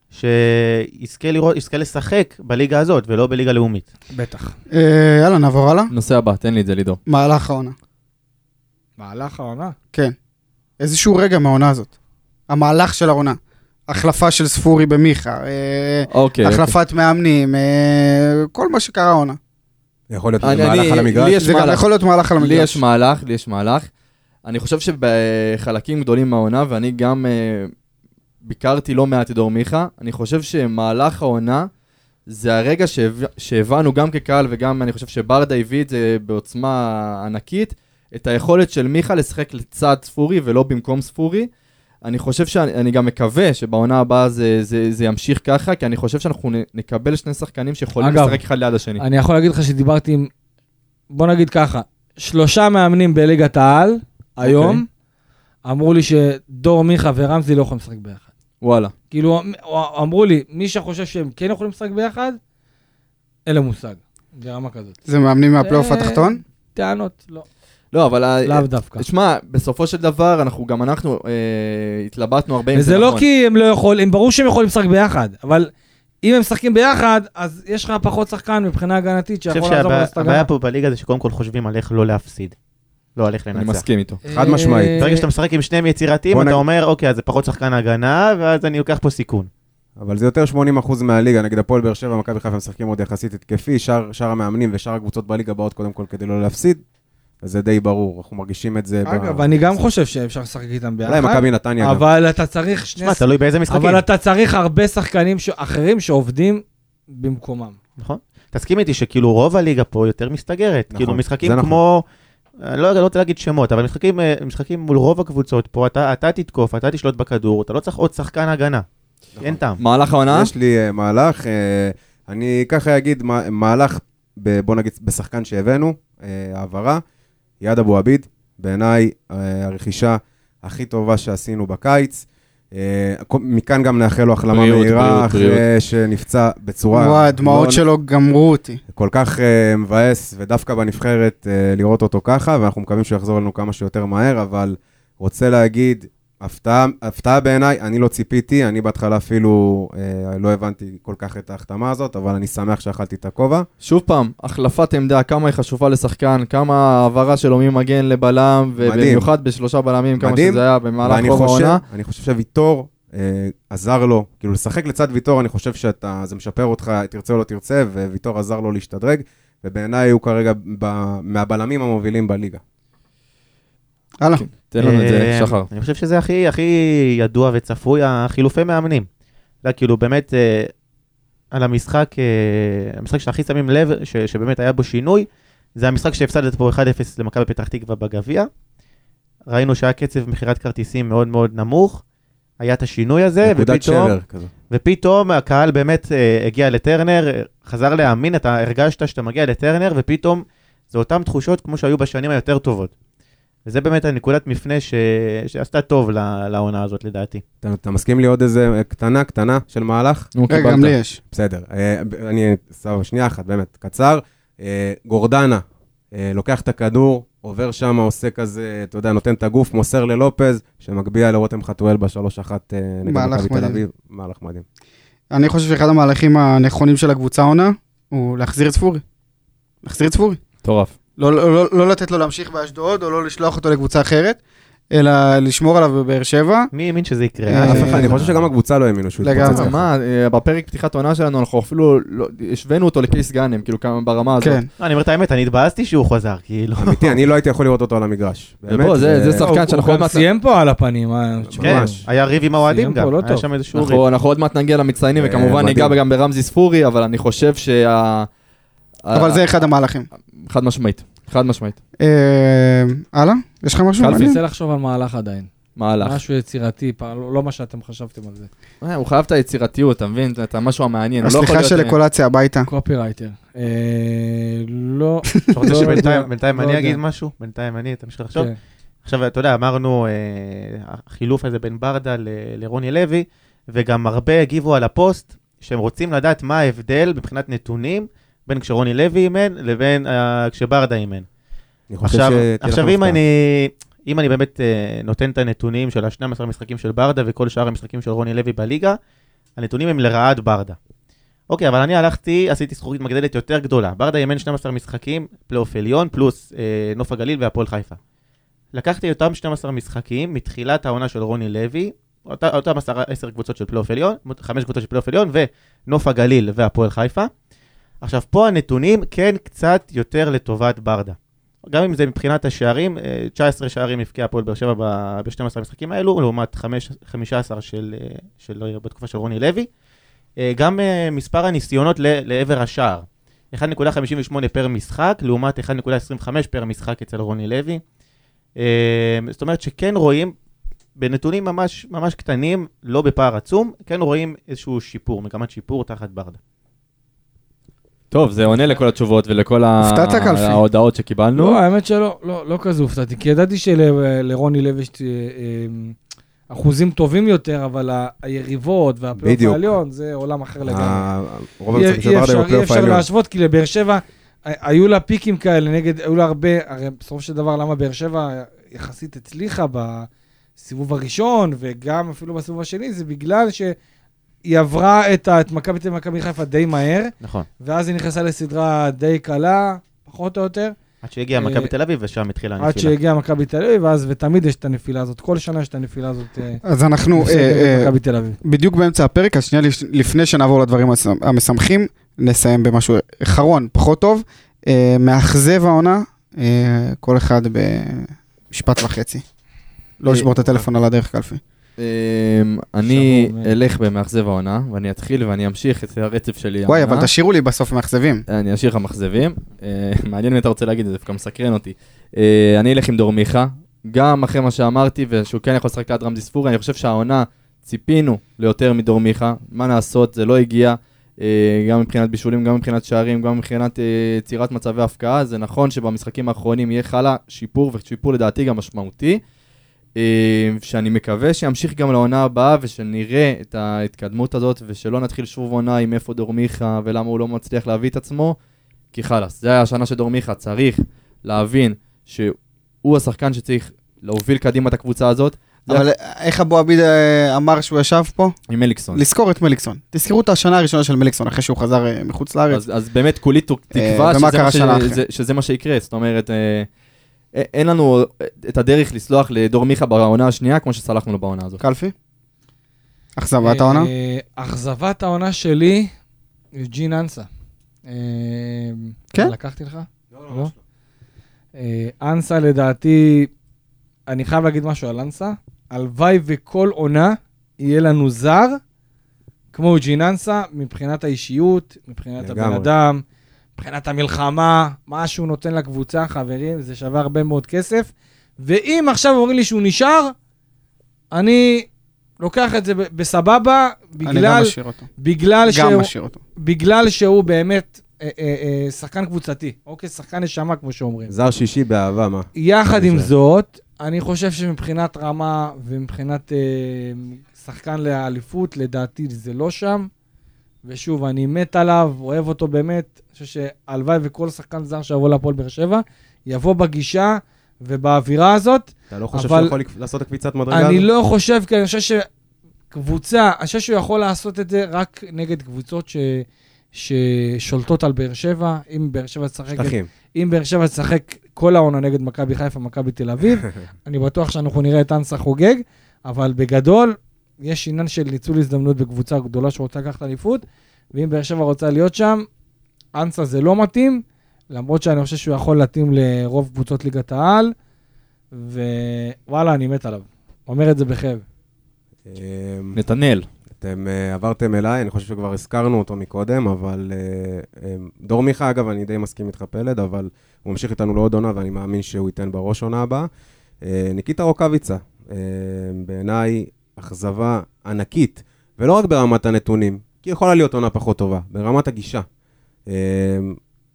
שיזכה לראות, יזכה לשחק בליגה הזאת ולא בליגה לאומית. בטח. אה, יאללה, נעבור הלאה. נושא הבא, תן לי את זה, לידור. מהלך העונה. מהלך העונה. כן. איזשהו רגע מהעונה הזאת. המהלך של העונה. החלפה של ספורי במיכה, אה, אוקיי. החלפת מאמנים, אה, כל מה שקרה העונה. יכול להיות אני- מהלך אני- על המגרש. לי זה גם מהלך. יכול להיות מהלך על לי המגרש. יש מהלך, לי יש מהלך. אני חושב שבחלקים גדולים מהעונה, ואני גם אה, ביקרתי לא מעט את דור מיכה, אני חושב שמהלך העונה זה הרגע שהב- שהבנו גם כקהל וגם אני חושב שברדה הביא את זה בעוצמה ענקית, את היכולת של מיכה לשחק לצד ספורי ולא במקום ספורי. אני חושב שאני אני גם מקווה שבעונה הבאה זה, זה, זה ימשיך ככה, כי אני חושב שאנחנו נ- נקבל שני שחקנים שיכולים אגב, לשחק אחד ליד השני. אני יכול להגיד לך שדיברתי עם, בוא נגיד ככה, שלושה מאמנים בליגת העל, היום, אמרו לי שדור מיכה ורמזי לא יכולים לשחק ביחד. וואלה. כאילו, אמרו לי, מי שחושב שהם כן יכולים לשחק ביחד, אין לו מושג. ברמה כזאת. זה מאמנים מהפלייאוף התחתון? טענות, לא. לא, אבל... לאו דווקא. תשמע, בסופו של דבר, אנחנו, גם אנחנו אה, התלבטנו הרבה אם וזה זה לא נכון. כי הם לא יכולים, ברור שהם יכולים לשחק ביחד, אבל אם הם משחקים ביחד, אז יש לך פחות שחקן מבחינה הגנתית אני חושב שיכול לעזור לעשות הגנה. שהבעיה פה בליגה זה שקודם כל חושבים על איך לא להפסיד. לא על איך אני לנצח. מסכים איתו. חד משמעית. אה, ברגע שאתה משחק עם שניהם יצירתיים, בוא אתה אומר, אוקיי, אז זה פחות שחקן הגנה, ואז אני לוקח פה סיכון. אבל זה יותר 80% מהליגה, נגיד הפועל באר שבע ומכבי חיפה משחקים עוד יחסית התקפי, שאר, שאר המאמנים ושאר הקבוצות בליגה באות קודם כל כדי לא להפסיד, וזה די ברור, אנחנו מרגישים את זה. ב- אגב, אני גם חושב שאפשר לשחק איתם אולי ביחד, מכבי נתניה גם. אבל אתה צריך שני... תשמע, תלוי באיזה משחקים. אבל אתה צריך הרבה שחקנים ש- אחרים שעובדים במקומם. נכון? תסכים איתי שכאילו רוב הליגה פה יותר מסתגרת. נכון, כאילו זה משחקים נכון. כמו... אני לא, לא רוצה להגיד שמות, אבל משחקים, אה, משחקים מול רוב הקבוצות פה, אתה, אתה תתקוף, אתה תשלוט בכדור, אתה לא צריך עוד שחקן הגנה. אין טעם. מהלך העונה? יש לי uh, מהלך, uh, אני ככה אגיד, מה- מהלך, ב, בוא נגיד, בשחקן שהבאנו, uh, העברה, יד אבו עביד, בעיניי uh, הרכישה הכי טובה שעשינו בקיץ. Uh, מכאן גם נאחל לו החלמה בריאות, מהירה, בריאות, אחרי בריאות. שנפצע בצורה... וואי, הדמעות לא- שלו גמרו אותי. כל כך uh, מבאס, ודווקא בנבחרת uh, לראות אותו ככה, ואנחנו מקווים שהוא יחזור אלינו כמה שיותר מהר, אבל רוצה להגיד, הפתעה, הפתעה בעיניי, אני לא ציפיתי, אני בהתחלה אפילו uh, לא הבנתי כל כך את ההחתמה הזאת, אבל אני שמח שאכלתי את הכובע. שוב פעם, החלפת עמדה, כמה היא חשובה לשחקן, כמה העברה שלו ממגן לבלם. ובמיוחד בשלושה בלמים, כמה מדהים. שזה היה במהלך רוב חושב, העונה. אני חושב שוויטור uh, עזר לו, כאילו לשחק לצד ויטור, אני חושב שזה משפר אותך, תרצה או לא תרצה, וויטור עזר לו להשתדרג, ובעיניי הוא כרגע ב, מהבלמים המובילים בליגה. הלאה. תן לנו את זה, אה, שחר. אני חושב שזה הכי, הכי ידוע וצפוי, החילופי מאמנים. אתה יודע, כאילו באמת, אה, על המשחק, אה, המשחק שהכי שמים לב, ש, שבאמת היה בו שינוי, זה המשחק שהפסדת פה 1-0 למכבי פתח תקווה בגביע. ראינו שהיה קצב מכירת כרטיסים מאוד מאוד נמוך, היה את השינוי הזה, ופתאום. ופתאום הקהל באמת אה, הגיע לטרנר, חזר להאמין, אתה הרגשת שאתה מגיע לטרנר, ופתאום זה אותן תחושות כמו שהיו בשנים היותר טובות. וזה באמת הנקודת מפנה ש... שעשתה טוב לעונה הזאת לדעתי. אתה, אתה מסכים לי עוד איזה קטנה, קטנה של מהלך? קיבלת. גם לי יש. בסדר, אה, אני, סבבה, שנייה אחת, באמת, קצר. אה, גורדנה, אה, לוקח את הכדור, עובר שם, עושה כזה, אתה יודע, נותן את הגוף, מוסר ללופז, שמגביה לרותם חתואל בשלוש אחת אה, נגד מכבי תל. אביב. מהלך מדהים. אני חושב שאחד המהלכים הנכונים של הקבוצה העונה, הוא להחזיר את ספורי. להחזיר את ספורי. מטורף. לא, לא, לא, לא לתת לו להמשיך באשדוד, או לא לשלוח אותו לקבוצה אחרת, אלא לשמור עליו בבאר שבע. מי האמין שזה יקרה? אה, אף אחד, אני חושב שגם הקבוצה לא האמינו שהוא. יתפוצץ ככה. מה, אה, בפרק פתיחת עונה שלנו אנחנו אפילו לא- השווינו אותו לקייס גאנם, כאילו כמה ברמה הזאת. כן. לא, אני אומר את האמת, אני התבאסתי שהוא חזר, כאילו. אמיתי, אני לא הייתי יכול לראות אותו על המגרש. באמת, זה- זה- זה שחקן שאנחנו הוא עוד גם מעט... סיים פה על הפנים. אה, כן, ממש. היה ריב עם האוהדים גם, פה לא היה. שם איזשהו ריב. אנחנו אנחנו עוד מעט נגיע למצטיינים, אה, וכמובן. ניגע גם ברמזי ספורי, אבל אני חושב שה... אבל זה אחד המהלכים. חד משמעית, חד משמעית. אה, הלאה? יש לך משהו? קלפי. אני מעניין? מנסה לחשוב על מהלך עדיין. מהלך. משהו יצירתי, לא לא מה שאתם חשבתם על זה. אה, הוא חייב את היצירתיות, אתה מבין? את המשהו המעניין. לא הסליחה של אה, אקולציה הביתה. קופירייטר. אה, לא... אתה רוצה לא יודע, שבינתיים בינתיים אני. אגיד משהו? בינתיים אני, תמשיך לחשוב. כן. עכשיו, אתה יודע, אמרנו, אה, החילוף הזה בין ברדה לרוני לוי, וגם הרבה הגיבו על הפוסט, שהם רוצים לדעת מה ההבדל מבחינת נתונים בין כשרוני לוי אימן לבין אה, כשברדה אימן. עכשיו, עכשיו אם. אני, אם אני באמת אה, נותן את הנתונים של ה-12 משחקים של ברדה וכל שאר המשחקים של רוני לוי בליגה, הנתונים הם לרעת ברדה. אוקיי, אבל אני הלכתי, עשיתי זכוכית מגדלת יותר גדולה. ברדה אימן 12 משחקים, פלייאוף עליון, פלוס אה, נוף הגליל והפועל חיפה. לקחתי אותם 12 משחקים מתחילת העונה של רוני לוי אותם עשרה- עשר קבוצות של פלייאוף עליון, חמש קבוצות של פלייאוף עליון, ונוף הגליל והפועל חיפה. עכשיו, פה הנתונים כן קצת יותר לטובת ברדה. גם אם זה מבחינת השערים, אה, 19 שערים הבקיע הפועל באר שבע ב-12 המשחקים האלו, לעומת חמש- 15 של, אה, של, בתקופה של רוני לוי. אה, גם אה, מספר הניסיונות ל- לעבר השער. 1.58 פר משחק, לעומת 1.25 פר משחק אצל רוני לוי. אה, זאת אומרת שכן רואים, בנתונים ממש, ממש קטנים, לא בפער עצום, כן רואים איזשהו שיפור, מגמת שיפור תחת ברדה. טוב, זה עונה לכל התשובות ולכל. ההודעות שקיבלנו. לא, האמת שלא, לא, לא כזה הופתעתי, כי ידעתי שלרוני לוי יש אה, אה, אחוזים טובים יותר, אבל היריבות והפלייאוף. העליון זה עולם אחר לגמרי. רוב אי של אפשר, אי. להשוות, כי לבאר שבע, היו לה פיקים כאלה נגד, היו לה הרבה, הרי בסופו של דבר, למה באר שבע יחסית הצליחה בסיבוב הראשון, וגם אפילו בסיבוב השני, זה בגלל שהיא עברה את את מכבי תל אביב ומכבי חיפה די מהר, נכון. ואז היא נכנסה לסדרה די קלה, פחות או יותר, עד שהגיע אה, מכבי תל אביב, ושם התחילה עד הנפילה. שהגיעה מכבי תל אביב, ואז, ותמיד יש את הנפילה הזאת, כל שנה יש את הנפילה הזאת. אה, אז אנחנו אה, מכבי תל אביב. בדיוק באמצע הפרק, אז שנייה לפ- לפני שנעבור לדברים המשמחים, נסיים במשהו אחרון, פחות טוב. מאכזב העונה, כל אחד במשפט וחצי. לא לשבור את הטלפון על הדרך, קלפי. אמ, אני אלך במאכזב העונה, ואני אתחיל ואני אמשיך את הרצף שלי. וואי. אבל תשאירו לי בסוף מאכזבים. אני אשאיר לך מאכזבים. אה, מעניין אם אתה רוצה להגיד, זה דווקא מסקרן אותי. אה, אני אלך עם דור מיכה, גם אחרי מה שאמרתי, ושהוא כן יכול לשחק ליד רמזי ספורי, אני חושב שהעונה, ציפינו ליותר מדור מיכה, מה לעשות, זה לא הגיע. אה, גם מבחינת בישולים, גם מבחינת שערים, גם מבחינת אה, יצירת מצבי הפקעה. זה נכון שבמשחקים האחרונים יהיה חלה שיפור, ושיפור לדעתי גם משמעותי. אה, שאני מקווה שימשיך גם לעונה הבאה ושנראה את ההתקדמות הזאת ושלא נתחיל שוב עונה עם איפה דור מיכה ולמה הוא לא מצליח להביא את עצמו כי חלאס, זה היה השנה שדור מיכה צריך להבין שהוא השחקן שצריך להוביל קדימה את הקבוצה הזאת זה אבל איך אבו עביד אה, אמר שהוא ישב פה? עם מליקסון. לזכור את מליקסון. תזכרו את השנה הראשונה של מליקסון, אחרי שהוא חזר אה, מחוץ לארץ. אז, אז באמת כולי תקווה שזה, מה? זה, שיקרה, זאת אומרת, אה, אין לנו את הדרך לסלוח לדור מיכה בעונה השנייה כמו שסלחנו לו בעונה הזאת. קלפי? אכזבת העונה? אה, אכזבת העונה שלי, ג'ין אנסה. אה, כן? לקחתי לך? לא? אה, אנסה לדעתי, אני חייב להגיד משהו על אנסה. הלוואי וכל עונה יהיה לנו זר, כמו ג'ין אנסה, מבחינת האישיות, מבחינת הבן. אדם, מבחינת המלחמה, מה שהוא נותן לקבוצה, חברים, זה שווה הרבה מאוד כסף. ואם עכשיו אומרים לי שהוא נשאר, אני לוקח את זה בסבבה, אני גם בגלל, משאיר אותו. בגלל, גם שהוא, משאיר אותו. בגלל שהוא באמת אה, אה, אה, שחקן קבוצתי, אוקיי? שחקן נשמה, כמו שאומרים. זר שישי באהבה, מה? יחד עם זה. זאת, אני חושב שמבחינת רמה ומבחינת אה, שחקן לאליפות, לדעתי זה לא שם. ושוב, אני מת עליו, אוהב אותו באמת. אני חושב שהלוואי וכל שחקן זר שיבוא להפועל באר שבע, יבוא בגישה ובאווירה הזאת. אתה לא חושב שהוא יכול לעשות את הקפיצת מדרגה אני הזאת? לא חושב, כי אני חושב שקבוצה, אני חושב שהוא יכול לעשות את זה רק נגד קבוצות ש... ששולטות על באר שבע. אם באר שבע תשחק שטחים. אם באר שבע תשחק כל העונה נגד מכבי חיפה, מכבי תל אביב, אני בטוח שאנחנו נראה את אנסה חוגג, אבל בגדול, יש עניין של ניצול הזדמנות בקבוצה גדולה שרוצה לקחת אליפות, ואם באר שבע רוצה להיות שם, אנסה זה לא מתאים, למרות שאני חושב שהוא יכול להתאים לרוב קבוצות ליגת העל, ווואלה, אני מת עליו. אומר את זה בכאב. אמ, נתנאל, אתם אה, עברתם אליי, אני חושב שכבר הזכרנו אותו מקודם, אבל אה, אה, דור מיכה, אגב, אני די מסכים איתך פלד, אבל הוא ממשיך איתנו לעוד עונה, ואני מאמין שהוא ייתן בראש עונה הבאה. אה, ניקיטה רוקאביצה, בעיניי אכזבה ענקית, ולא רק ברמת הנתונים, כי יכולה להיות עונה פחות טובה, ברמת הגישה. אה,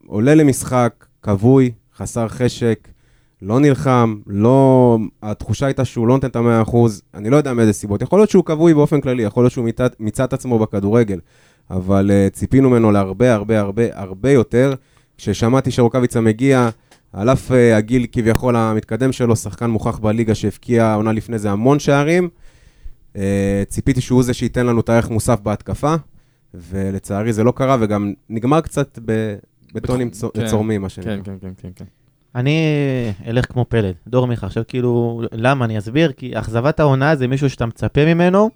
עולה למשחק, כבוי, חסר חשק, לא נלחם, לא... התחושה הייתה שהוא לא נותן את המאה אחוז, אני לא יודע מאיזה סיבות. יכול להיות שהוא כבוי באופן כללי, יכול להיות שהוא מיצה- את עצמו בכדורגל, אבל uh, ציפינו ממנו להרבה הרבה הרבה הרבה יותר. כששמעתי שרוקאביצה מגיע, על אף uh, הגיל כביכול המתקדם שלו, שחקן מוכח בליגה שהבקיע עונה לפני זה המון שערים, ציפיתי שהוא זה שייתן לנו את הערך מוסף בהתקפה, ולצערי זה לא קרה, וגם נגמר קצת. בטונים כן. צורמים, מה שנקרא. כן, כן, כן, כן, כן. אני אלך כמו פלד, דור מיכה. עכשיו כאילו, למה? אני אסביר, כי אכזבת העונה זה מישהו שאתה מצפה ממנו,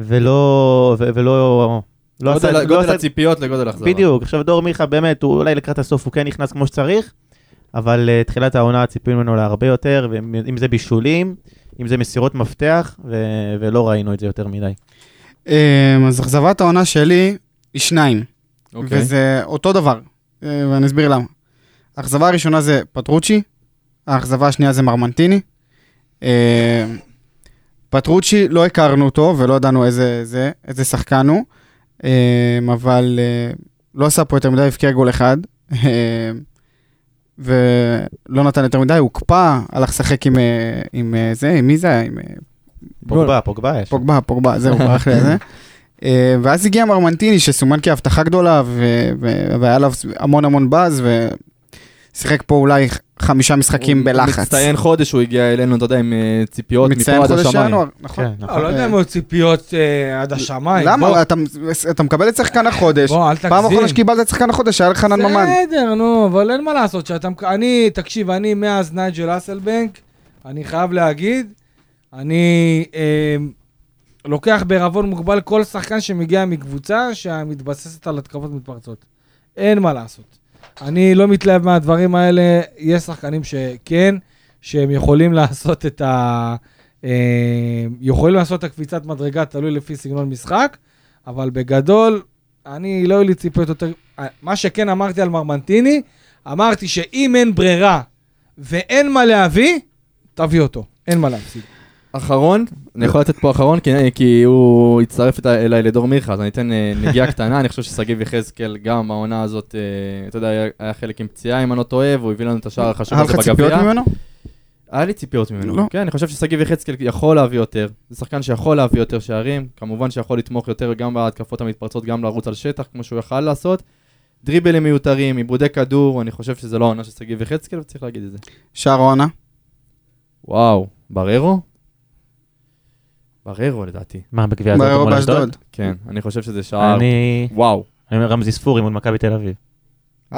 ולא, ולא, לא עשה, גודל- לא גודל הציפיות לגודל אכזבה. בדיוק, עכשיו דור מיכה באמת, הוא אולי לקראת הסוף הוא כן נכנס כמו שצריך, אבל uh, תחילת העונה ציפינו ממנו להרבה יותר, ואם זה בישולים, אם זה מסירות מפתח, ו- ולא ראינו את זה יותר מדי. אמ, אז אכזבת העונה שלי היא שניים, אוקיי. וזה אותו דבר, אה, ואני אסביר למה. האכזבה הראשונה זה פטרוצ'י, האכזבה השנייה זה מרמנטיני. אמ, פטרוצ'י, לא הכרנו אותו ולא ידענו איזה, זה, איזה שחקן הוא, אמ, אבל אה, לא עשה פה יותר מדי, הבקיע גול אחד, ולא נתן יותר מדי, הוקפא, הלך לשחק עם, אה, עם אה, זה, עם מי זה היה? עם אה, פוגבה, פוגבה יש. פוגבה, פוגבה, זהו, ברח לי על זה. ואז הגיע מרמנטיני שסומן כהבטחה גדולה ו- והיה עליו המון המון באז ושיחק פה אולי חמישה משחקים הוא בלחץ. מצטיין חודש, הוא הגיע אלינו, אתה יודע, עם אה, ציפיות מצטיין מפה עד חודש השמיים. ינואר, נכון. כן, לא, נכון. לא יודע אם היו ציפיות אה, עד השמיים. בוא, למה? אתה- אתה מקבל את שחקן החודש. בוא, אל תגזים. פעם אחרונה שקיבלת את שחקן החודש היה לך חנן ממן. בסדר, נו, אבל אין מה לעשות, אני, תקשיב, אני מאז נייג'ל אסלבנק, אני חייב להגיד, אני אה, לוקח בערבון מוגבל כל שחקן שמגיע מקבוצה שמתבססת על התקפות מתפרצות. אין מה לעשות. אני לא מתלהב מהדברים האלה, יש שחקנים שכן, שהם יכולים לעשות את ה... אה, יכולים לעשות את הקפיצת מדרגה, תלוי לפי סגנון משחק, אבל בגדול, אני לא היו לי ציפיות יותר... מה שכן אמרתי על מרמנטיני, אמרתי שאם אין ברירה ואין מה להביא, תביא אותו. אין מה להפסיד. אחרון, אני יכול לתת פה אחרון, כי, כי הוא הצטרף אליי לדור מיכה, אז אני אתן אה, נגיעה קטנה, אני חושב ששגיב יחזקאל גם העונה הזאת, אה, אתה יודע, היה- היה חלק עם פציעה, אם אני לא טועה, והוא הביא לנו את השער החשוב היה הזה לך ציפיות בגביע. ממנו? היה לי ציפיות ממנו. לא. כן, אני חושב ששגיב יחזקאל יכול להביא יותר. זה שחקן שיכול להביא יותר שערים, כמובן שיכול לתמוך יותר גם בהתקפות המתפרצות, גם לרוץ על שטח, כמו שהוא יכל לעשות. דריבלים מיותרים, עיבודי כדור, אני חושב שזה לא העונה של שגיב יחזקאל, וצריך להגיד את זה. שער העונה? וואו, בררו? בררו לדעתי. מה, בגביע הזאת בררו? באשדוד. כן, אני חושב שזה שער. אני וואו. אני אומר רמזי ספורי מול מכבי תל אביב.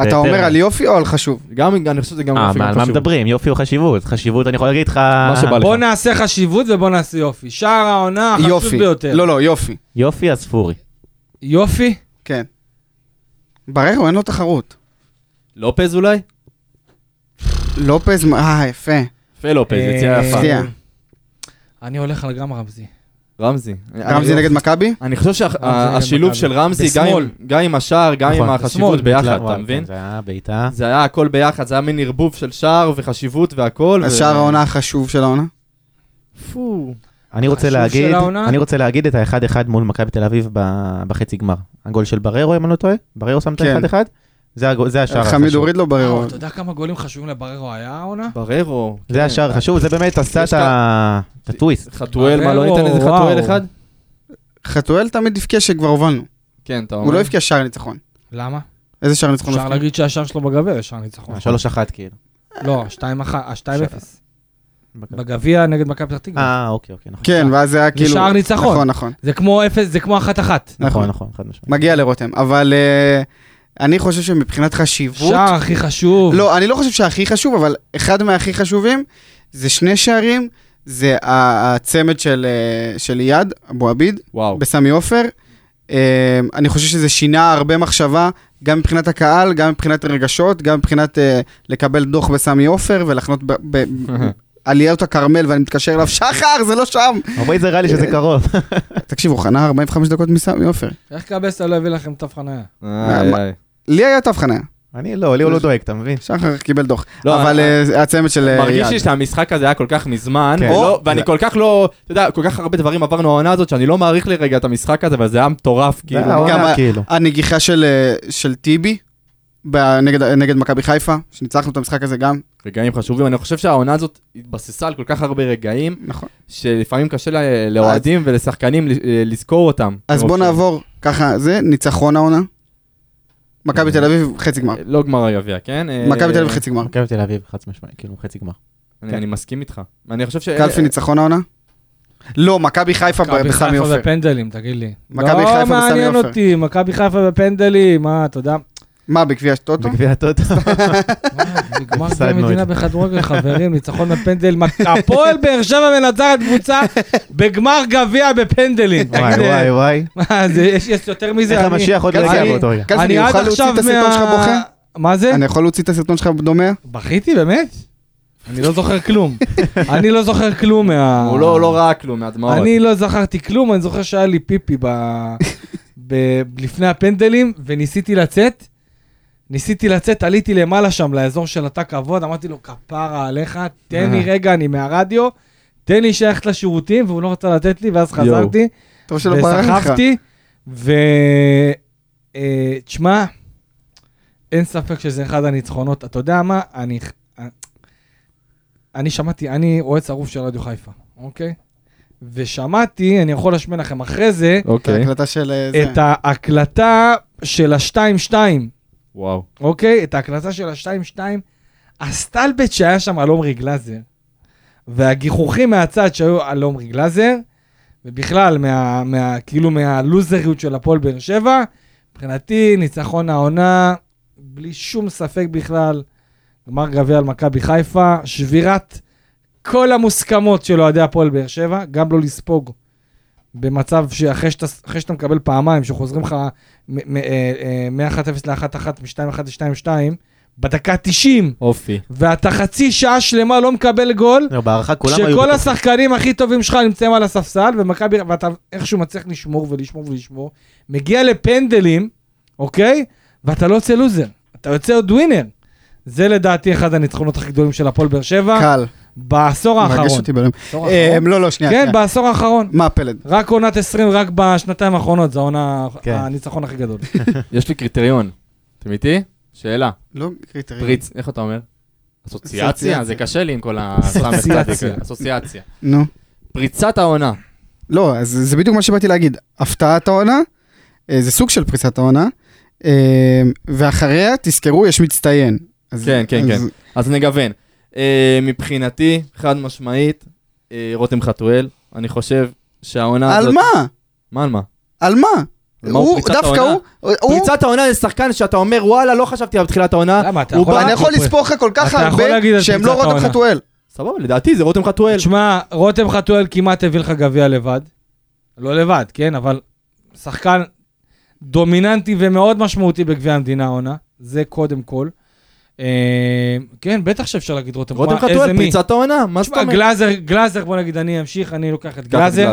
אתה אומר. על יופי או על חשוב? גם, אני חושב שזה גם אה, יופי, מה, גם על מה. מדברים? יופי או חשיבות? חשיבות, אני יכול להגיד לך... מה שבא לך. בוא נעשה חשיבות ובוא נעשה יופי. שער העונה החשוב יופי. ביותר. לא, לא, יופי. יופי אז ספורי. יופי? כן. בררו, אין לו תחרות. לופז אולי? לופז, אה, יפה. יפה לופז, יציאה אה, יפה. אני הולך על גם רמזי. רמזי. רמזי נגד מכבי? אני חושב שהשילוב של. רמזי, גם. עם- השער, גם עם נכון, החשיבות ביחד, אתה מבין? זה היה בעיטה. זה היה הכל ביחד, זה היה מין ערבוב של שער וחשיבות והכל. אז שער העונה החשוב של העונה? פו. אני רוצה להגיד? אני רוצה להגיד את האחד-אחד מול מכבי תל אביב בחצי גמר. הגול של בררו, אם אני לא טועה? בררו שם את כן. האחד-אחד? זה זה השער חמיד החשוב. הוריד לו בררו. אה, אתה יודע כמה גולים חשובים לבררו היה העונה? בררו. זה השער החשוב, זה באמת עשה את הטוויסט. חתואל, מה, לא ניתן איזה. חתואל אחד? חתואל תמיד הבקיע שכבר הובלנו. כן, אתה אומר. הוא לא הבקיע שער ניצחון. למה? איזה שער ניצחון אפשר? להגיד שהשער שלו בגביע יש שער ניצחון. שלוש אחת כאילו. לא, 2-1, ה-2-0. בגביע נגד מכבי פתח תקווה. אה, אוקיי, אוקיי, נכון. כן, ואז זה היה כאילו... שער ניצחון. נכון, נכון. זה כמו 0, זה כמו 1-1. נכון, נכון, חד משמעית. מגיע לרותם. אבל אה, אני חושב שמבחינת חשיבות... שער הכי חשוב. לא, אני לא חושב שהכי חשוב, אבל אחד מהכי חשובים זה שני שערים, זה הצמד של, אה, של אייד, אבו עביד, וואו. בסמי עופר. אה, אני חושב שזה שינה הרבה מחשבה, גם מבחינת הקהל, גם מבחינת הרגשות, גם מבחינת אה, לקבל דוח בסמי עופר ולחנות ב- ב- עליות הכרמל, ואני מתקשר אליו, שחר, זה לא שם. אבל זה נראה לי שזה קרוב. תקשיב, הוא חנה 45 דקות מסמי עופר. איך קבסה לא הביא לכם תו חניה? לי היה תו חניה, אני לא, לי הוא לא דואג, אתה מבין? שחר קיבל דוח. לא, אבל אה, הצמד של אה, מרגיש. לי שהמשחק הזה היה כל כך מזמן, כן. ואני כל כך לא, אתה יודע, כל כך הרבה דברים עברנו העונה הזאת, שאני לא מעריך לרגע את המשחק הזה, אבל זה היה מטורף, כאילו. כאילו. הנגיחה של, אה, של טיבי נגד, נגד מכבי חיפה, שניצחנו את המשחק הזה גם, רגעים חשובים, אני חושב שהעונה הזאת התבססה על כל כך הרבה רגעים, נכון. שלפעמים קשה לאוהדים ולשחקנים ל- לזכור אותם. אז בוא ש- נעבור ככה, זה ניצחון העונה. מכבי כן. תל אביב חצי גמר. לא גמר הגביע, כן? אה, מכבי תל אביב חצי גמר. מכבי תל אביב, חד משמעית, כאילו חצי גמר. אני אני מסכים איתך. אני חושב ש... קלפי ניצחון העונה? לא, מכבי חיפה ב- מכבי בסמי חיפה עופר. בפנדלים, תגיד לי. מכבי חיפה לא בסמי מעניין עופר. אותי, מכבי חיפה בפנדלים, מה, אתה יודע? מה, בגביע טוטו? בגביע הטוטו. נגמר גביע הפסדנו מדינה את זה. בכדורגל, חברים, ניצחון בפנדל. הפועל באר שבע מנצחת קבוצה בגמר גביע בפנדלים. וואי וואי וואי. מה, זה- יש יותר מזה? איך המשיח עוד לא אני- באותו רגע. אני עד עכשיו את הסרטון שלך מה- בוכה? מה זה? אני יכול להוציא את הסרטון שלך דומע? בכיתי, באמת? אני לא זוכר כלום. אני לא זוכר כלום מה... הוא לא לא ראה כלום מהדמעות. אני לא זכרתי כלום, אני זוכר שהיה לי פיפי ב... ב... לפני הפנדלים, וניסיתי לצאת. ניסיתי לצאת, עליתי למעלה שם, לאזור של התא כבוד, אמרתי לו, כפרה עליך, תן לי רגע, אני מהרדיו, תן לי שייכת לשירותים, והוא לא רצה לתת לי, ואז. חזרתי. וסחבתי, ו... אה, תשמע, אין ספק שזה אחד הניצחונות. אתה יודע מה? אני... אני שמעתי, אני רואה צרוף של רדיו חיפה, אוקיי? ושמעתי, אני יכול להשמיע לכם אחרי זה, את אוקיי, ההקלטה של אה, זה. את ההקלטה של ה-2-2, וואו. אוקיי? את ההקלטה של ה-2-2, הסטלבט שהיה שם על עומרי גלאזר, והגיחוכים מהצד שהיו על עומרי גלאזר, ובכלל, מה, מה, כאילו מהלוזריות של הפועל באר שבע, מבחינתי, ניצחון העונה, בלי שום ספק בכלל, גמר גביע על מכבי חיפה, שבירת כל המוסכמות של אוהדי הפועל באר שבע, גם לא לספוג במצב שאחרי שאתה, אחרי שאתה מקבל פעמיים, שחוזרים לך מ- אה, מ-1-0 ל-1-1, מ-2-1 ל-2-2, בדקה 90, אופי. ואתה חצי שעה שלמה לא מקבל גול, לא, בהערכה כולם היו... כשכל. השחקנים הכי טובים שלך נמצאים על הספסל, ומכבי, ואתה איכשהו מצליח לשמור ולשמור ולשמור, מגיע לפנדלים, אוקיי? ואתה לא יוצא לוזר, אתה יוצא עוד ווינר. זה לדעתי אחד הניצחונות הכי גדולים של הפועל באר שבע, קל, בעשור מרגש האחרון. אותי בלם. אה? לא, לא, שנייה. כן. בעשור האחרון. מה פלד? רק עונת 20, רק בשנתיים האחרונות, זו העונה, כן. הניצחון הכי גדול. יש לי קריטריון. אתם איתי? שאלה. לא קריטריון. פריץ, איך אתה אומר? אסוציאציה? זה קשה לי עם כל הסמך אסוציאציה. אסוציאציה. נו. פריצת העונה. לא, אז זה בדיוק מה שבאתי להגיד. הפתעת העונה, אה, זה סוג של פריצת העונה, אה, ואחריה, תזכרו, יש מצטיין. כן, כן, כן. אז נגוון. אה, מבחינתי, חד משמעית, אה, רותם חתואל. אני חושב שהעונה על הזאת... מה? מה על מה? על מה? על מה הוא דווקא העונה? הוא, הוא, פריצת העונה זה שחקן שאתה אומר, וואלה, לא חשבתי עליו בתחילת העונה. למה, אתה יכול אני יכול לספור לך כל כך הרבה על שהם לא רותם. חתואל. סבבה, לדעתי זה רותם חתואל. תשמע, רותם חתואל כמעט הביא לך גביע לבד. לא לבד, כן, אבל שחקן דומיננטי ומאוד משמעותי בגביע המדינה העונה, זה קודם כל. אה, כן, בטח שאפשר להגיד רותם. רותם חתואל? פריצת העונה, מה זאת אומרת? גלאזר, גלאזר, בוא נגיד, אני אמשיך, אני לוקח את קח את גלאזר.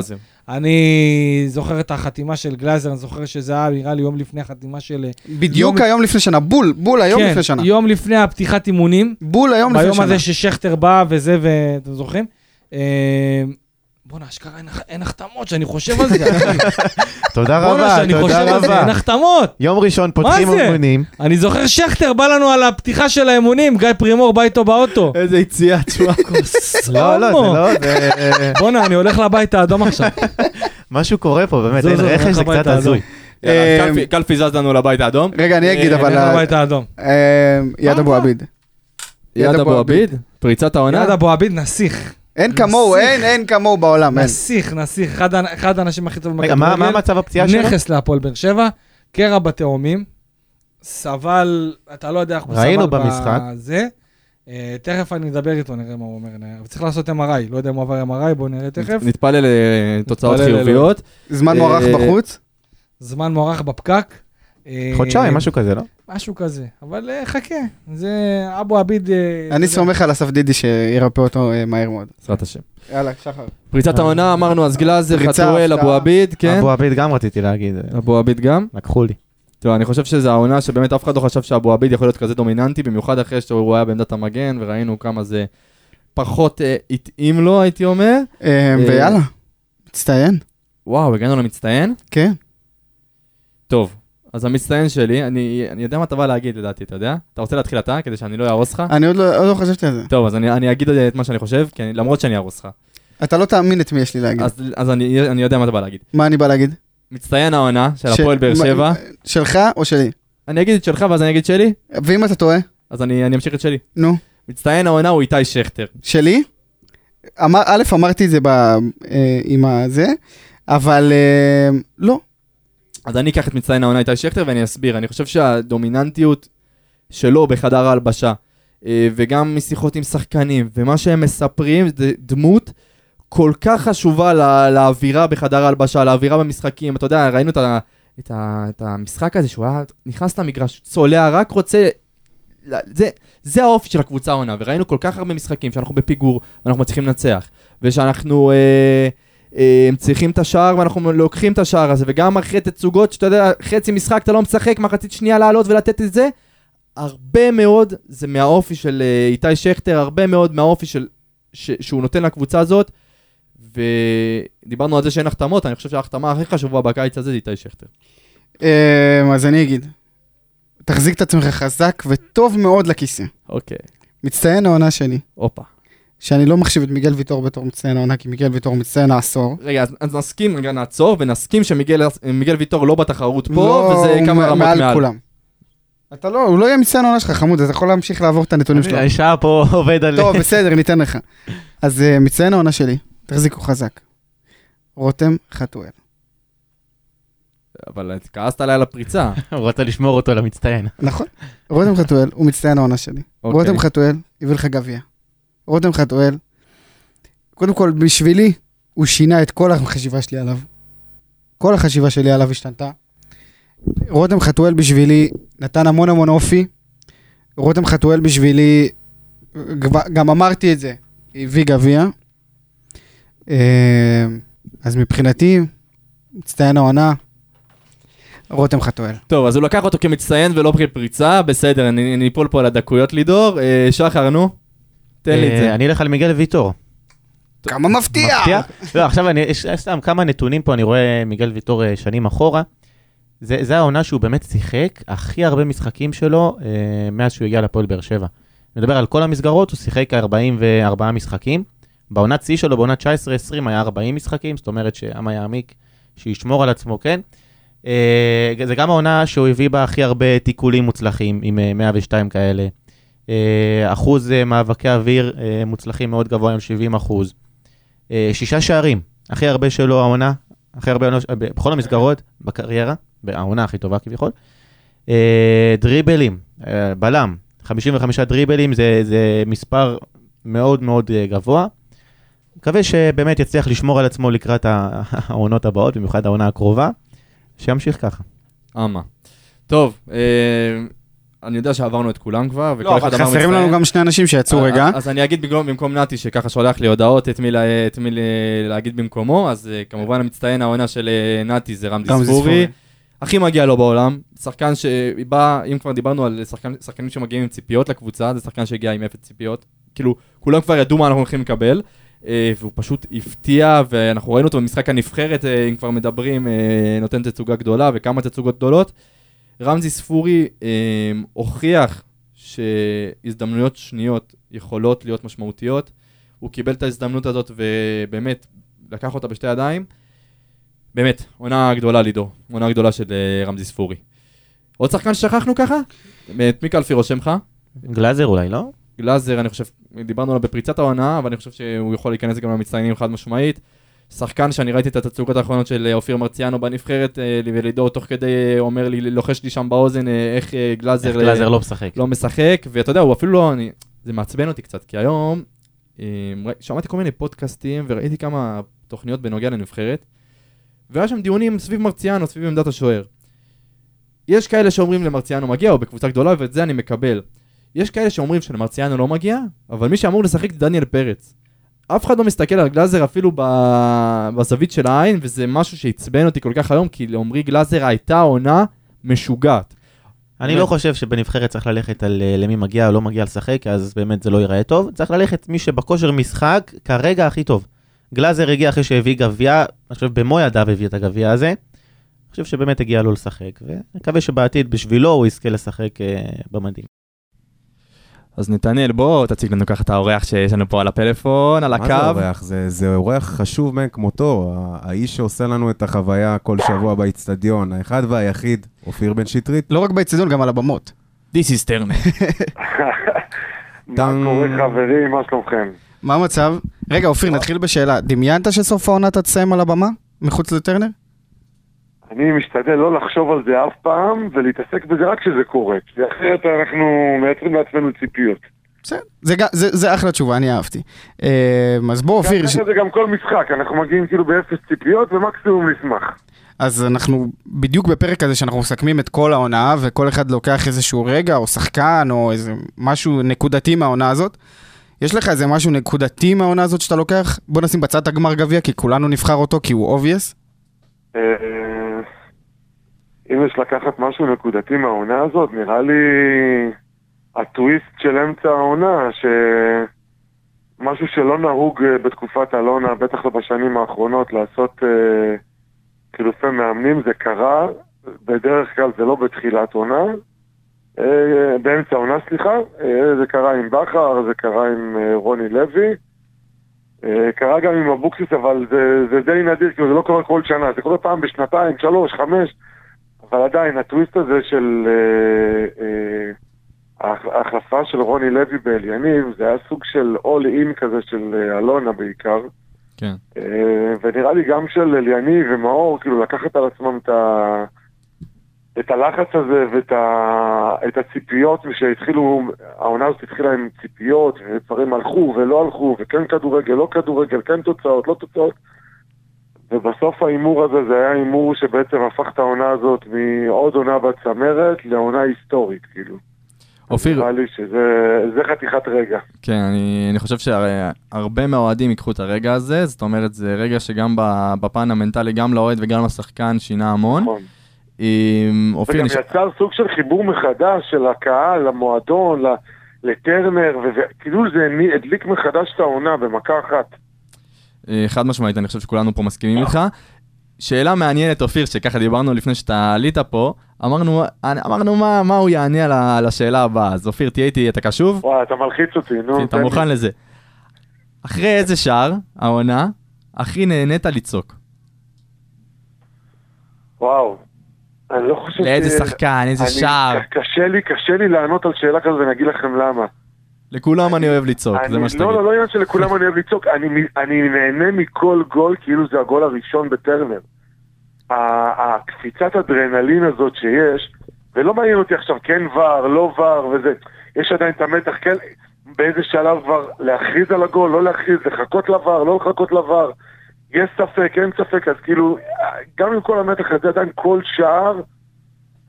אני זוכר את החתימה של גלאזר, אני זוכר שזה היה נראה לי יום לפני החתימה של... בדיוק יום- היום לפני שנה, בול, בול היום כן, לפני שנה. יום לפני הפתיחת אימונים. בול היום לפני ביום שנה. הזה ששכטר בא וזה, ואתם זוכרים? בואנה, אשכרה אין, החתמות, שאני חושב על זה, אחי. תודה בואנה, רבה, שאני חושב תודה על זה, אין רבה. החתמות. יום ראשון פותחים? אימונים. אני זוכר שכטר בא לנו על הפתיחה של האימונים, גיא פרימור בא איתו באוטו. איזה יציאה, תשמע. לא, לא, זה. לא. בואנה, אני הולך לבית האדום עכשיו. משהו קורה פה, באמת, אין רכש זה קצת. הזוי. אה, קלפי- זז לנו לבית האדום. רגע, אני אגיד, אה, אבל... לבית האדום. אה, יד אבו עביד. יד אבו עביד, פריצת העונה. יד אבו עביד נסיך. אין כמוהו. אין, אין כמוהו בעולם. נסיך, נסיך. אחד האנשים הכי טובים רגע, מה מה מצב הפציעה שלו? נכס להפועל באר שבע, קרע בתאומים, סבל, אתה לא יודע איך הוא סבל ראינו במשחק. בזה. אה, תכף אני אדבר איתו, נראה מה הוא אומר. אבל צריך לעשות MRI, לא יודע אם הוא עבר MRI, בוא נראה תכף. נתפלל לתוצאות נתפלל חיוביות. זמן אה, מוערך בחוץ. זמן מוערך בפקק. אה, חודשיים, משהו כזה, לא? משהו כזה, אבל אה, חכה, זה אבו עביד... אה, אני. סומך על אסף דידי שירפא אותו מהר מאוד. בעזרת השם. יאללה, שחר. פריצת העונה, אמרנו אז גלאזר, חתואל. אבו עביד, כן? אבו עביד גם רציתי להגיד, אבו עביד גם. לקחו לי. תראה, אני חושב שזו העונה שבאמת אף אחד לא חשב שאבו עביד יכול להיות כזה דומיננטי, במיוחד אחרי שהוא היה בעמדת המגן, וראינו כמה זה פחות התאים לו, הייתי אומר. ויאללה, מצטיין. וואו, הגענו למצטיין? כן. טוב, אז המצטיין שלי, אני, אני יודע מה אתה בא להגיד לדעתי, אתה יודע? אתה רוצה להתחיל אתה, כדי שאני לא אהרוס לך? אני עוד לא עוד לא חשבתי על זה. טוב, אז אני, אני אגיד את מה שאני חושב, כי אני, למרות שאני אהרוס לך. אתה לא תאמין את מי יש לי להגיד. אז, אז אני, אני יודע מה אתה בא להגיד. מה אני בא להגיד? מצטיין העונה של ש- הפועל באר שבע. שלך או שלי? אני אגיד את שלך ואז אני אגיד שלי, ואם אתה טועה? אז אני, אני אמשיך את שלי. נו. מצטיין העונה הוא איתי שכטר. שלי? אמר, א', אמרתי את זה ב, אה, עם הזה, אבל אה, לא. אז אני אקח את מצטיין העונה איתי שכטר ואני אסביר. אני חושב שהדומיננטיות שלו בחדר ההלבשה, אה, וגם משיחות עם שחקנים, ומה שהם מספרים, זה דמות כל כך חשובה לא, לאווירה בחדר ההלבשה, לאווירה במשחקים. אתה יודע, ראינו את, ה, את, ה, את המשחק הזה שהוא היה נכנס למגרש, צולע, רק רוצה... זה, זה האופי של הקבוצה העונה, וראינו כל כך הרבה משחקים שאנחנו בפיגור ואנחנו מצליחים לנצח, ושאנחנו אה, אה, צריכים את השער ואנחנו לוקחים את השער הזה, וגם אחרי תצוגות שאתה יודע, חצי משחק אתה לא משחק, מחצית שנייה לעלות ולתת את זה, הרבה מאוד זה מהאופי של אה, איתי שכטר, הרבה מאוד מהאופי של, ש, שהוא נותן לקבוצה הזאת, ודיברנו על זה שאין החתמות, אני חושב שההחתמה הכי חשובה בקיץ הזה זה איתי שכטר. אה, אז אני אגיד, תחזיק את עצמך חזק וטוב מאוד לכיסא. אוקיי, מצטיין העונה שלי, הופה. שאני לא מחשיב את מיגל ויטור בתור מצטיין העונה, כי מיגל ויטור מצטיין העשור. רגע, אז, אז נסכים, רגע נעצור, ונסכים שמיגל מיגל ויטור לא בתחרות פה, לא, וזה כמה רמות מעל. מעל כולם. אתה לא, הוא לא יהיה מצטיין העונה שלך, חמוד, אתה יכול להמשיך לעבור את הנתונים שלו. האישה פה עובד על... טוב, בסדר, ניתן לך. אז אה, מצטיין העונה שלי, תחזיקו חזק. רותם חתואל. אבל כעסת עליי על הפריצה. הוא רוצה לשמור אותו למצטיין. נכון. רותם חתואל הוא מצטיין העונה שלי. אוקיי. רותם חתואל הביא לך גביע. רותם חתואל, קודם כל, בשבילי, הוא שינה את כל החשיבה שלי עליו. כל החשיבה שלי עליו השתנתה. רותם חתואל בשבילי נתן המון המון אופי. רותם חתואל בשבילי, גם אמרתי את זה, הביא גביע. אה, אז מבחינתי, מצטיין העונה, רותם חתואל. טוב, אז הוא לקח אותו כמצטיין ולא כפריצה, בסדר, אני אני אפול פה על הדקויות לידור. אה, שחר, נו, תן לי את אה, זה. אני אלך על מיגל ויטור. כמה מפתיע! מפתיע? לא, עכשיו אני, יש סתם כמה נתונים פה, אני רואה מיגל ויטור אה, שנים אחורה. זה, זה העונה שהוא באמת שיחק הכי הרבה משחקים שלו אה, מאז שהוא הגיע לפועל באר שבע. אני מדבר על כל המסגרות, הוא שיחק 44 משחקים. בעונת שיא שלו, בעונת 19-20 היה 40 משחקים, זאת אומרת שאמה יעמיק, שישמור על עצמו, כן? אה, זה גם העונה שהוא הביא בה הכי הרבה תיקולים מוצלחים, עם אה, 102 כאלה. אה, אחוז אה, מאבקי אוויר אה, מוצלחים מאוד גבוה, עם 70 אחוז. שישה שערים, הכי הרבה שלו העונה, הכי הרבה עונות, אה, בכל המסגרות בקריירה, העונה הכי טובה כביכול. דריבלים, בלם, 55 דריבלים זה, זה מספר מאוד מאוד גבוה. מקווה שבאמת יצליח לשמור על עצמו לקראת העונות הבאות, במיוחד העונה הקרובה, שימשיך ככה. אמה. טוב, אני יודע שעברנו את כולם כבר, וכל לא, אחד אבל אמר חסרים מצטיין. לנו גם שני אנשים שיצאו אה, רגע. אז אני אגיד במקום, במקום נתי, שככה שולח לי הודעות את מי, לה, את מי לה, להגיד במקומו, אז אה, כמובן המצטיין העונה של אה, נתי זה רמזי רמזי ספורי. הכי מגיע לו בעולם, שחקן שבא, אם כבר דיברנו על שחקן, שחקנים שמגיעים עם ציפיות לקבוצה, זה שחקן שהגיע עם אפס ציפיות. כאילו, כולם כבר ידעו מה אנחנו הולכים לקבל, והוא פשוט הפתיע, ואנחנו ראינו אותו במשחק הנבחרת, אם כבר מדברים, נותן תצוגה גדולה וכמה תצוגות גדולות. רמזי ספורי אה, הוכיח שהזדמנויות שניות יכולות להיות משמעותיות. הוא קיבל את ההזדמנות הזאת ובאמת לקח אותה בשתי ידיים. באמת, עונה גדולה לידור, עונה גדולה של אה, רמזי ספורי. עוד שחקן ששכחנו ככה? את מי קלפי רושם לך? גלאזר אולי, לא? גלאזר, אני חושב, דיברנו עליו בפריצת העונה, אבל אני חושב שהוא יכול להיכנס גם למצטיינים חד משמעית. שחקן שאני ראיתי את התצוגות האחרונות של אה, אופיר מרציאנו בנבחרת, אה, ולידור תוך כדי אה, אומר לי, לוחש לי שם באוזן איך גלאזר, איך גלאזר לא משחק. לא משחק, ואתה יודע, הוא אפילו לא, אני, זה מעצבן אותי קצת, כי היום שמעתי כל מיני פודקאסטים וראיתי כמה תוכניות בנוגע לנבחרת, והיה שם דיונים סביב מרציאנו, סביב עמדת השוער. יש כאלה שאומרים למרציאנו מגיע, או בקבוצה גדולה, ואת זה אני מקבל. יש כאלה שאומרים שלמרציאנו לא מגיע, אבל מי שאמור לשחק זה דניאל פרץ. אף אחד לא מסתכל על גלאזר אפילו. בזווית של העין, וזה משהו שעצבן אותי כל כך היום, כי לעומרי גלאזר הייתה עונה משוגעת. אני. לא חושב שבנבחרת צריך ללכת על אה, למי מגיע או לא מגיע לשחק, אז באמת זה לא ייראה טוב. צריך ללכת מי שבכושר משחק כרגע הכי טוב. גלאזר הגיע אחרי שהביא גביע, אני חושב במו ידיו הביא את הגביע הזה. אני חושב שבאמת הגיע לו לשחק, ונקווה שבעתיד בשבילו הוא יזכה לשחק אה, במדים. אז נתנאל, בוא תציג לנו ככה את האורח שיש לנו פה על הפלאפון, על מה זה הקו. אורח? זה, זה אורח חשוב מאין כמותו, האיש שעושה לנו את החוויה כל שבוע באיצטדיון, האחד והיחיד, אופיר בן שטרית. לא רק באצטדיון, גם על הבמות. This is טרנר. מה. קורה חברים, מה שלומכם? מה המצב? רגע, אופיר, נתחיל בשאלה. דמיינת שסוף העונה תסיים על הבמה? מחוץ לטרנר? אני משתדל לא לחשוב על זה אף פעם, ולהתעסק בזה רק כשזה קורה. כי אחרת אנחנו מייצרים לעצמנו ציפיות. בסדר, זה, זה, זה אחלה תשובה, אני אהבתי. אה, אז בוא אופיר, ש... זה גם כל משחק, אנחנו מגיעים כאילו באפס ציפיות, ומקסימום נשמח. אז אנחנו בדיוק בפרק הזה שאנחנו מסכמים את כל העונה, וכל אחד לוקח איזשהו רגע, או שחקן, או איזה משהו נקודתי מהעונה הזאת. יש לך איזה משהו נקודתי מהעונה הזאת שאתה לוקח? בוא נשים בצד הגמר גביע, כי כולנו נבחר אותו, כי הוא obvious. אה, אם יש לקחת משהו נקודתי מהעונה הזאת, נראה לי הטוויסט של אמצע העונה, שמשהו שלא נהוג אה, בתקופת אלונה, בטח לא בשנים האחרונות, לעשות אה, חילופי מאמנים, זה קרה, בדרך כלל זה לא בתחילת עונה, אה, באמצע העונה, סליחה, אה, זה קרה עם בכר, זה קרה עם אה, רוני לוי. אה, קרה גם עם אבוקסיס, אבל זה, זה די נדיר, כאילו זה לא קורה כל שנה, זה קורה פעם בשנתיים, שלוש, חמש, אבל עדיין הטוויסט הזה של אה, אה, ההח- ההחלפה של רוני לוי באליניב, זה היה סוג של אול אין כזה של אה, אלונה בעיקר, כן. אה, ונראה לי גם של אליניב ומאור, כאילו לקחת על עצמם את ה... את הלחץ הזה ואת ה... את הציפיות שהתחילו, העונה הזאת התחילה עם ציפיות ודברים הלכו ולא הלכו וכן כדורגל, לא כדורגל, כן תוצאות, לא תוצאות ובסוף ההימור הזה זה היה הימור שבעצם הפך את העונה הזאת מעוד עונה בצמרת לעונה היסטורית, כאילו. אופיר, נראה לי שזה זה חתיכת רגע. כן, אני, אני חושב שהרבה מהאוהדים ייקחו את הרגע הזה, זאת אומרת, זה רגע שגם בפן המנטלי, גם לאוהד וגם לשחקן, שינה המון. נכון. עם אופיר, וגם נש... יצר סוג של חיבור מחדש של הקהל, למועדון, לטרנר, וכאילו זה הדליק מחדש את העונה במכה אחת. אה, חד משמעית, אני חושב שכולנו פה מסכימים איתך. שאלה מעניינת, אופיר, שככה דיברנו לפני שאתה עלית פה, אמרנו, אמרנו מה, מה הוא יענה על השאלה הבאה. אז אופיר, תהיה איתי, אתה קשוב? וואי, אתה מלחיץ אותי, נו. אתה. מוכן לזה. אחרי איזה שער, העונה, הכי נהנית לצעוק? וואו. אני לא חושב לאיזה שחקן, איזה שער. קשה לי, קשה לי לענות על שאלה כזו ואני אגיד לכם למה. לכולם אני אוהב לצעוק, זה מה שתגיד. לא, לא, לא עניין שלכולם אני אוהב לצעוק, אני, נהנה מכל גול כאילו זה הגול הראשון בטרנר. הקפיצת אדרנלין הזאת שיש, ולא מעניין אותי עכשיו כן ור, לא ור וזה, יש עדיין את המתח, כן, באיזה שלב כבר להכריז על הגול, לא להכריז, לחכות לבר, לא לחכות לבר, יש ספק, אין ספק, אז כאילו, גם עם כל המתח הזה, עדיין כל שער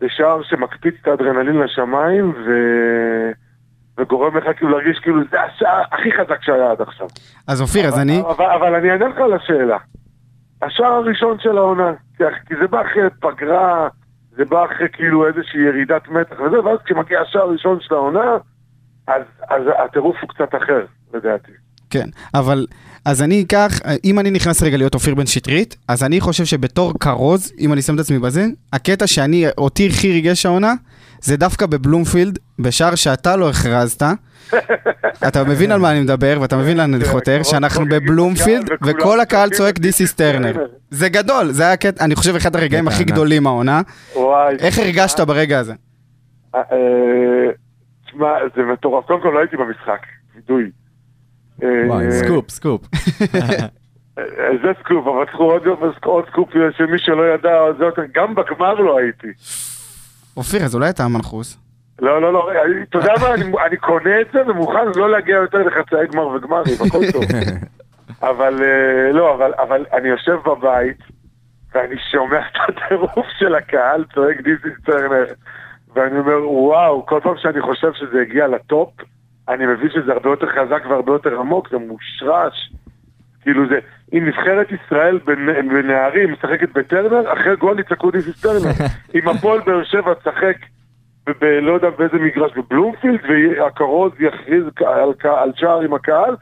זה שער שמקפיץ את האדרנלין לשמיים, ו... וגורם לך כאילו להרגיש כאילו זה השער הכי חזק שהיה עד עכשיו. אז אופיר, אז אני... אבל, אבל אני אענה לך על השאלה. השער הראשון של העונה, כי, כי זה בא אחרי פגרה, זה בא אחרי כאילו איזושהי ירידת מתח וזה, ואז כשמגיע השער הראשון של העונה, אז, אז הטירוף הוא קצת אחר, לדעתי. כן, אבל אז אני אקח, אם אני נכנס רגע להיות אופיר בן שטרית, אז אני חושב שבתור כרוז, אם אני שם את עצמי בזה, הקטע שאני, אותי הכי ריגש העונה, זה דווקא בבלומפילד, בשער שאתה לא הכרזת. אתה מבין על מה אני מדבר, ואתה מבין לאן אני חותר, שאנחנו בבלומפילד, וכל הקהל צועק This is Turner. זה גדול, זה היה קטע, אני חושב אחד הרגעים הכי גדולים העונה. איך הרגשת ברגע הזה? אה, אה, תשמע, זה מטורף. קודם כל לא הייתי במשחק, וידוי. אה, וואי, סקופ, סקופ. זה סקופ, אבל קחו עוד סקופ שמי שלא ידע, גם בגמר לא הייתי. אופיר, אז אולי אתה המנחוס. לא, לא, לא, אתה יודע מה, אני- קונה את זה ומוכן לא להגיע יותר לחצאי גמר וגמרים, הכל טוב. אבל אה, לא, אבל, אני יושב בבית ואני שומע את הטירוף של הקהל צועק This is Turner ואני אומר וואו, כל פעם שאני חושב שזה הגיע לטופ אני מבין שזה הרבה יותר חזק והרבה יותר עמוק, זה מושרש כאילו זה, אם נבחרת ישראל בנ- בנערים משחקת בטרנר, אחרי גול יצעקו This is Turner אם הפועל באר שבע תשחק לא יודע באיזה מגרש בבלומפילד והכרוז יכריז על, על שער עם הקהל.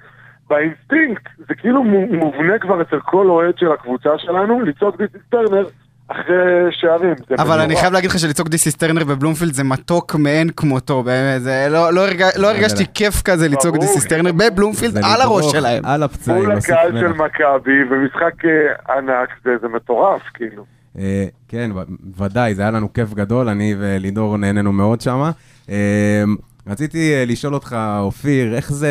באינסטינקט, זה כאילו מו- מובנה כבר אצל כל אוהד של הקבוצה שלנו, לצעוק This is Turner אחרי שערים. אבל אני. חייב להגיד לך שלצעוק This is Turner בבלומפילד זה מתוק מאין כמותו, באמת, זה לא- לא הרג- לא הרגשתי כיף כזה לצעוק ברור. This is Turner בבלומפילד על הראש שלהם. על הפצעים. מול הקהל של. מכבי, ומשחק אה, ענק, זה מטורף, כאילו. אה, כן, ודאי, זה היה לנו כיף גדול, אני ולידור נהנינו מאוד שמה. אה, רציתי לשאול אותך, אופיר, איך זה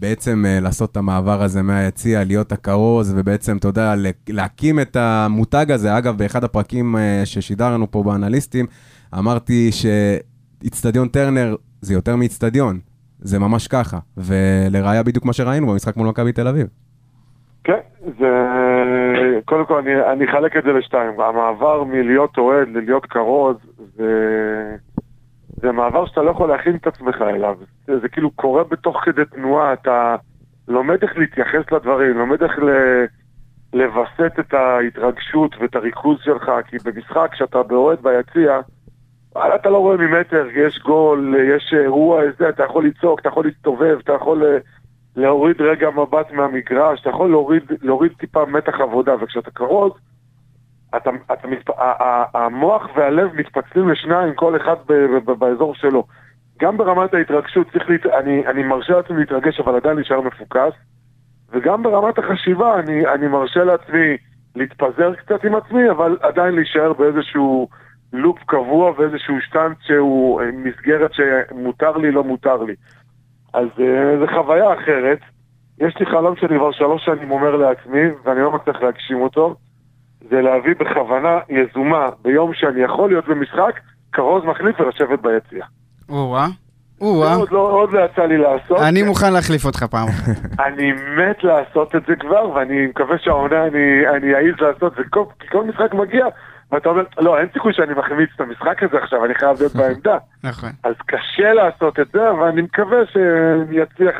בעצם אה, לעשות את המעבר הזה מהיציע, להיות הכרוז, ובעצם, אתה יודע, להקים את המותג הזה. אגב, באחד הפרקים אה, ששידרנו פה באנליסטים, אמרתי שאיצטדיון טרנר זה יותר מאיצטדיון, זה ממש ככה. ולראיה בדיוק מה שראינו במשחק מול מכבי תל אביב. כן, זה... קודם כל אני, אני אחלק את זה לשתיים. המעבר מלהיות אוהד ללהיות כרוז, זה... זה מעבר שאתה לא יכול להכין את עצמך אליו. זה, זה כאילו קורה בתוך כדי תנועה, אתה לומד איך להתייחס לדברים, לומד איך ל... לווסת את ההתרגשות ואת הריכוז שלך, כי במשחק שאתה באוהד ביציע, וואלה, אתה לא רואה ממטר, יש גול, יש אירוע, זה, אתה יכול לצעוק, אתה יכול להסתובב, אתה יכול אה, להוריד רגע מבט מהמגרש, אתה יכול להוריד, להוריד טיפה מתח עבודה, וכשאתה כרוז, אתה, אתה מתפ... המוח והלב מתפצלים לשניים, כל אחד ב- ב- ב- באזור שלו. גם ברמת ההתרגשות, צריך להת... אני, אני מרשה לעצמי להתרגש, אבל עדיין להישאר מפוקס, וגם ברמת החשיבה, אני, אני מרשה לעצמי להתפזר קצת עם עצמי, אבל עדיין להישאר באיזשהו לופ קבוע ואיזשהו שטנץ שהוא אה, מסגרת שמותר לי, לא מותר לי. אז אה, זו חוויה אחרת. יש לי חלום שאני כבר שלוש שנים אומר לעצמי, ואני לא מצליח להגשים אותו, זה להביא בכוונה יזומה ביום שאני יכול להיות במשחק, כרוז מחליף ולשבת ביציע. או-אה, או-אה. עוד לא, עוד לא יצא לי לעשות. אני מוכן להחליף אותך פעם. אני מת לעשות את זה כבר, ואני מקווה שהעונה אני, אני אעז לעשות זה, כי כל משחק מגיע, ואתה אומר, לא, אין סיכוי שאני מחמיץ את המשחק הזה עכשיו, אני חייב להיות בעמדה. נכון. אז קשה לעשות את זה, אבל אני מקווה שאני אצליח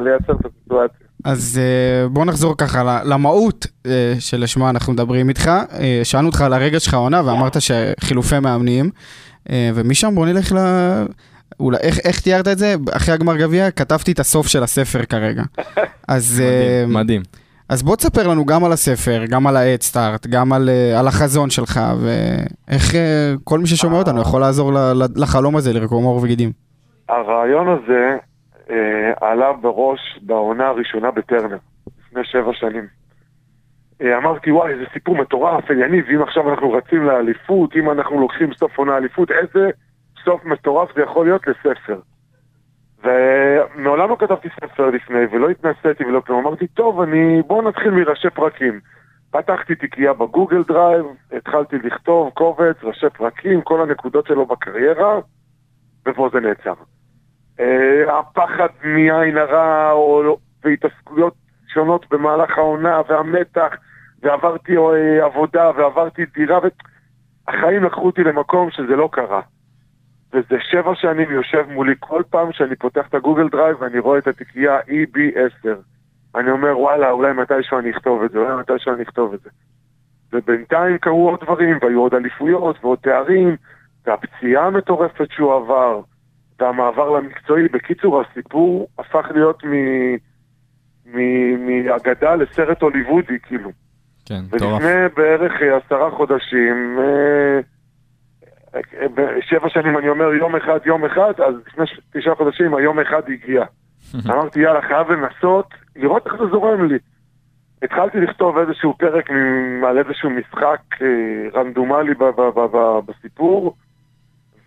לייצר את הסיטואציה. אז אה, בוא נחזור ככה ל- למהות אה, שלשמה אנחנו מדברים איתך. אה, שאלנו אותך על הרגע שלך העונה ואמרת שחילופי מאמנים, ומשם בוא נלך ל... אולי, איך, איך תיארת את זה? אחרי הגמר גביע כתבתי את הסוף של הספר כרגע. אז, מדהים, מדהים. אז בוא תספר לנו גם על הספר, גם על ה-Head גם על, על החזון שלך, ואיך כל מי ששומע אותנו יכול לעזור ל- ל- לחלום הזה לרקום עור וגידים. הרעיון הזה עלה בראש בעונה הראשונה בטרנר, לפני שבע שנים. אה, אמרתי, וואי, זה סיפור מטורף, יניב, אם עכשיו אנחנו רצים לאליפות, אם אנחנו לוקחים סוף עונה אליפות, איזה סוף מטורף זה יכול להיות לספר. ומעולם לא כתבתי ספר לפני, ולא התנסיתי ולא כלום. אמרתי, טוב, אני... בואו נתחיל מראשי פרקים. פתחתי תיקייה ב Google Drive, התחלתי לכתוב קובץ, ראשי פרקים, כל הנקודות שלו בקריירה, ופה זה נעצר. אה, הפחד מעין הרע, או, והתעסקויות שונות במהלך העונה, והמתח, ועברתי אה, עבודה, ועברתי דירה, והחיים לקחו אותי למקום שזה לא קרה. וזה שבע שנים יושב מולי כל פעם שאני פותח את ה Google Drive ואני רואה את התיקייה EB10. אני אומר, וואלה, אולי מתישהו אני אכתוב את זה, אולי מתישהו אני אכתוב את זה. ובינתיים קרו עוד דברים, והיו עוד אליפויות ועוד תארים, והפציעה המטורפת שהוא עבר, והמעבר למקצועי. בקיצור, הסיפור הפך להיות מ... מ- מאגדה לסרט הוליוודי, כאילו. כן, מטורף. ולפני בערך אה, עשרה חודשים, אה, אה, שבע שנים אני אומר יום אחד, יום אחד, אז לפני תשעה חודשים היום אחד הגיע. אמרתי יאללה, חייב לנסות, לראות איך זה זורם לי. התחלתי לכתוב איזשהו פרק על איזשהו משחק רנדומלי בסיפור,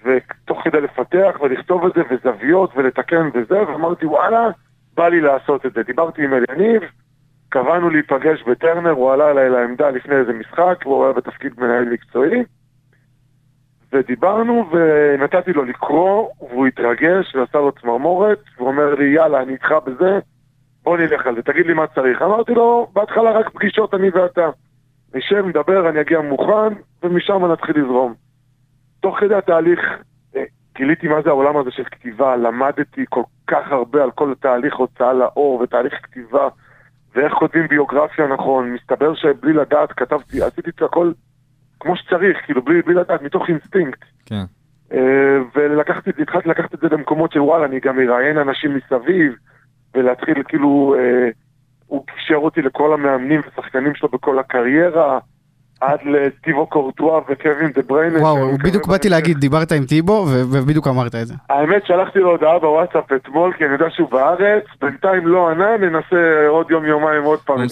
ותוך כדי לפתח ולכתוב את זה, וזוויות ולתקן וזה, ואמרתי וואלה, בא לי לעשות את זה. דיברתי עם אליניב, קבענו להיפגש בטרנר, הוא עלה אליי לעמדה לפני איזה משחק, הוא היה בתפקיד מנהל מקצועי, ודיברנו ונתתי לו לקרוא, והוא התרגש ועשה לו צמרמורת, והוא אומר לי, יאללה, אני איתך בזה, בוא נלך על זה, תגיד לי מה צריך. אמרתי לו, בהתחלה רק פגישות אני ואתה. נשב, נדבר, אני אגיע מוכן, ומשם נתחיל לזרום. תוך כדי התהליך גיליתי מה זה העולם הזה של כתיבה, למדתי כל כך הרבה על כל תהליך הוצאה לאור ותהליך כתיבה, ואיך כותבים ביוגרפיה נכון. מסתבר שבלי לדעת כתבתי, עשיתי את הכל כמו שצריך, כאילו בלי, בלי לדעת, מתוך אינסטינקט. כן. אה, ולקחתי, התחלתי לקחת את זה למקומות של וואלה, אני גם אראיין אנשים מסביב, ולהתחיל כאילו, אה, הוא קישר אותי לכל המאמנים ושחקנים שלו בכל הקריירה, עד לטיבו קורטואה וקווין דה בריינר. וואו, בדיוק באתי. להגיד, דיברת עם טיבו, ובדיוק אמרת את זה. האמת, שלחתי לו הודעה בוואטסאפ אתמול, כי אני יודע שהוא בארץ, בינתיים לא ענה, ננסה עוד יום-יומיים עוד פעם. הוא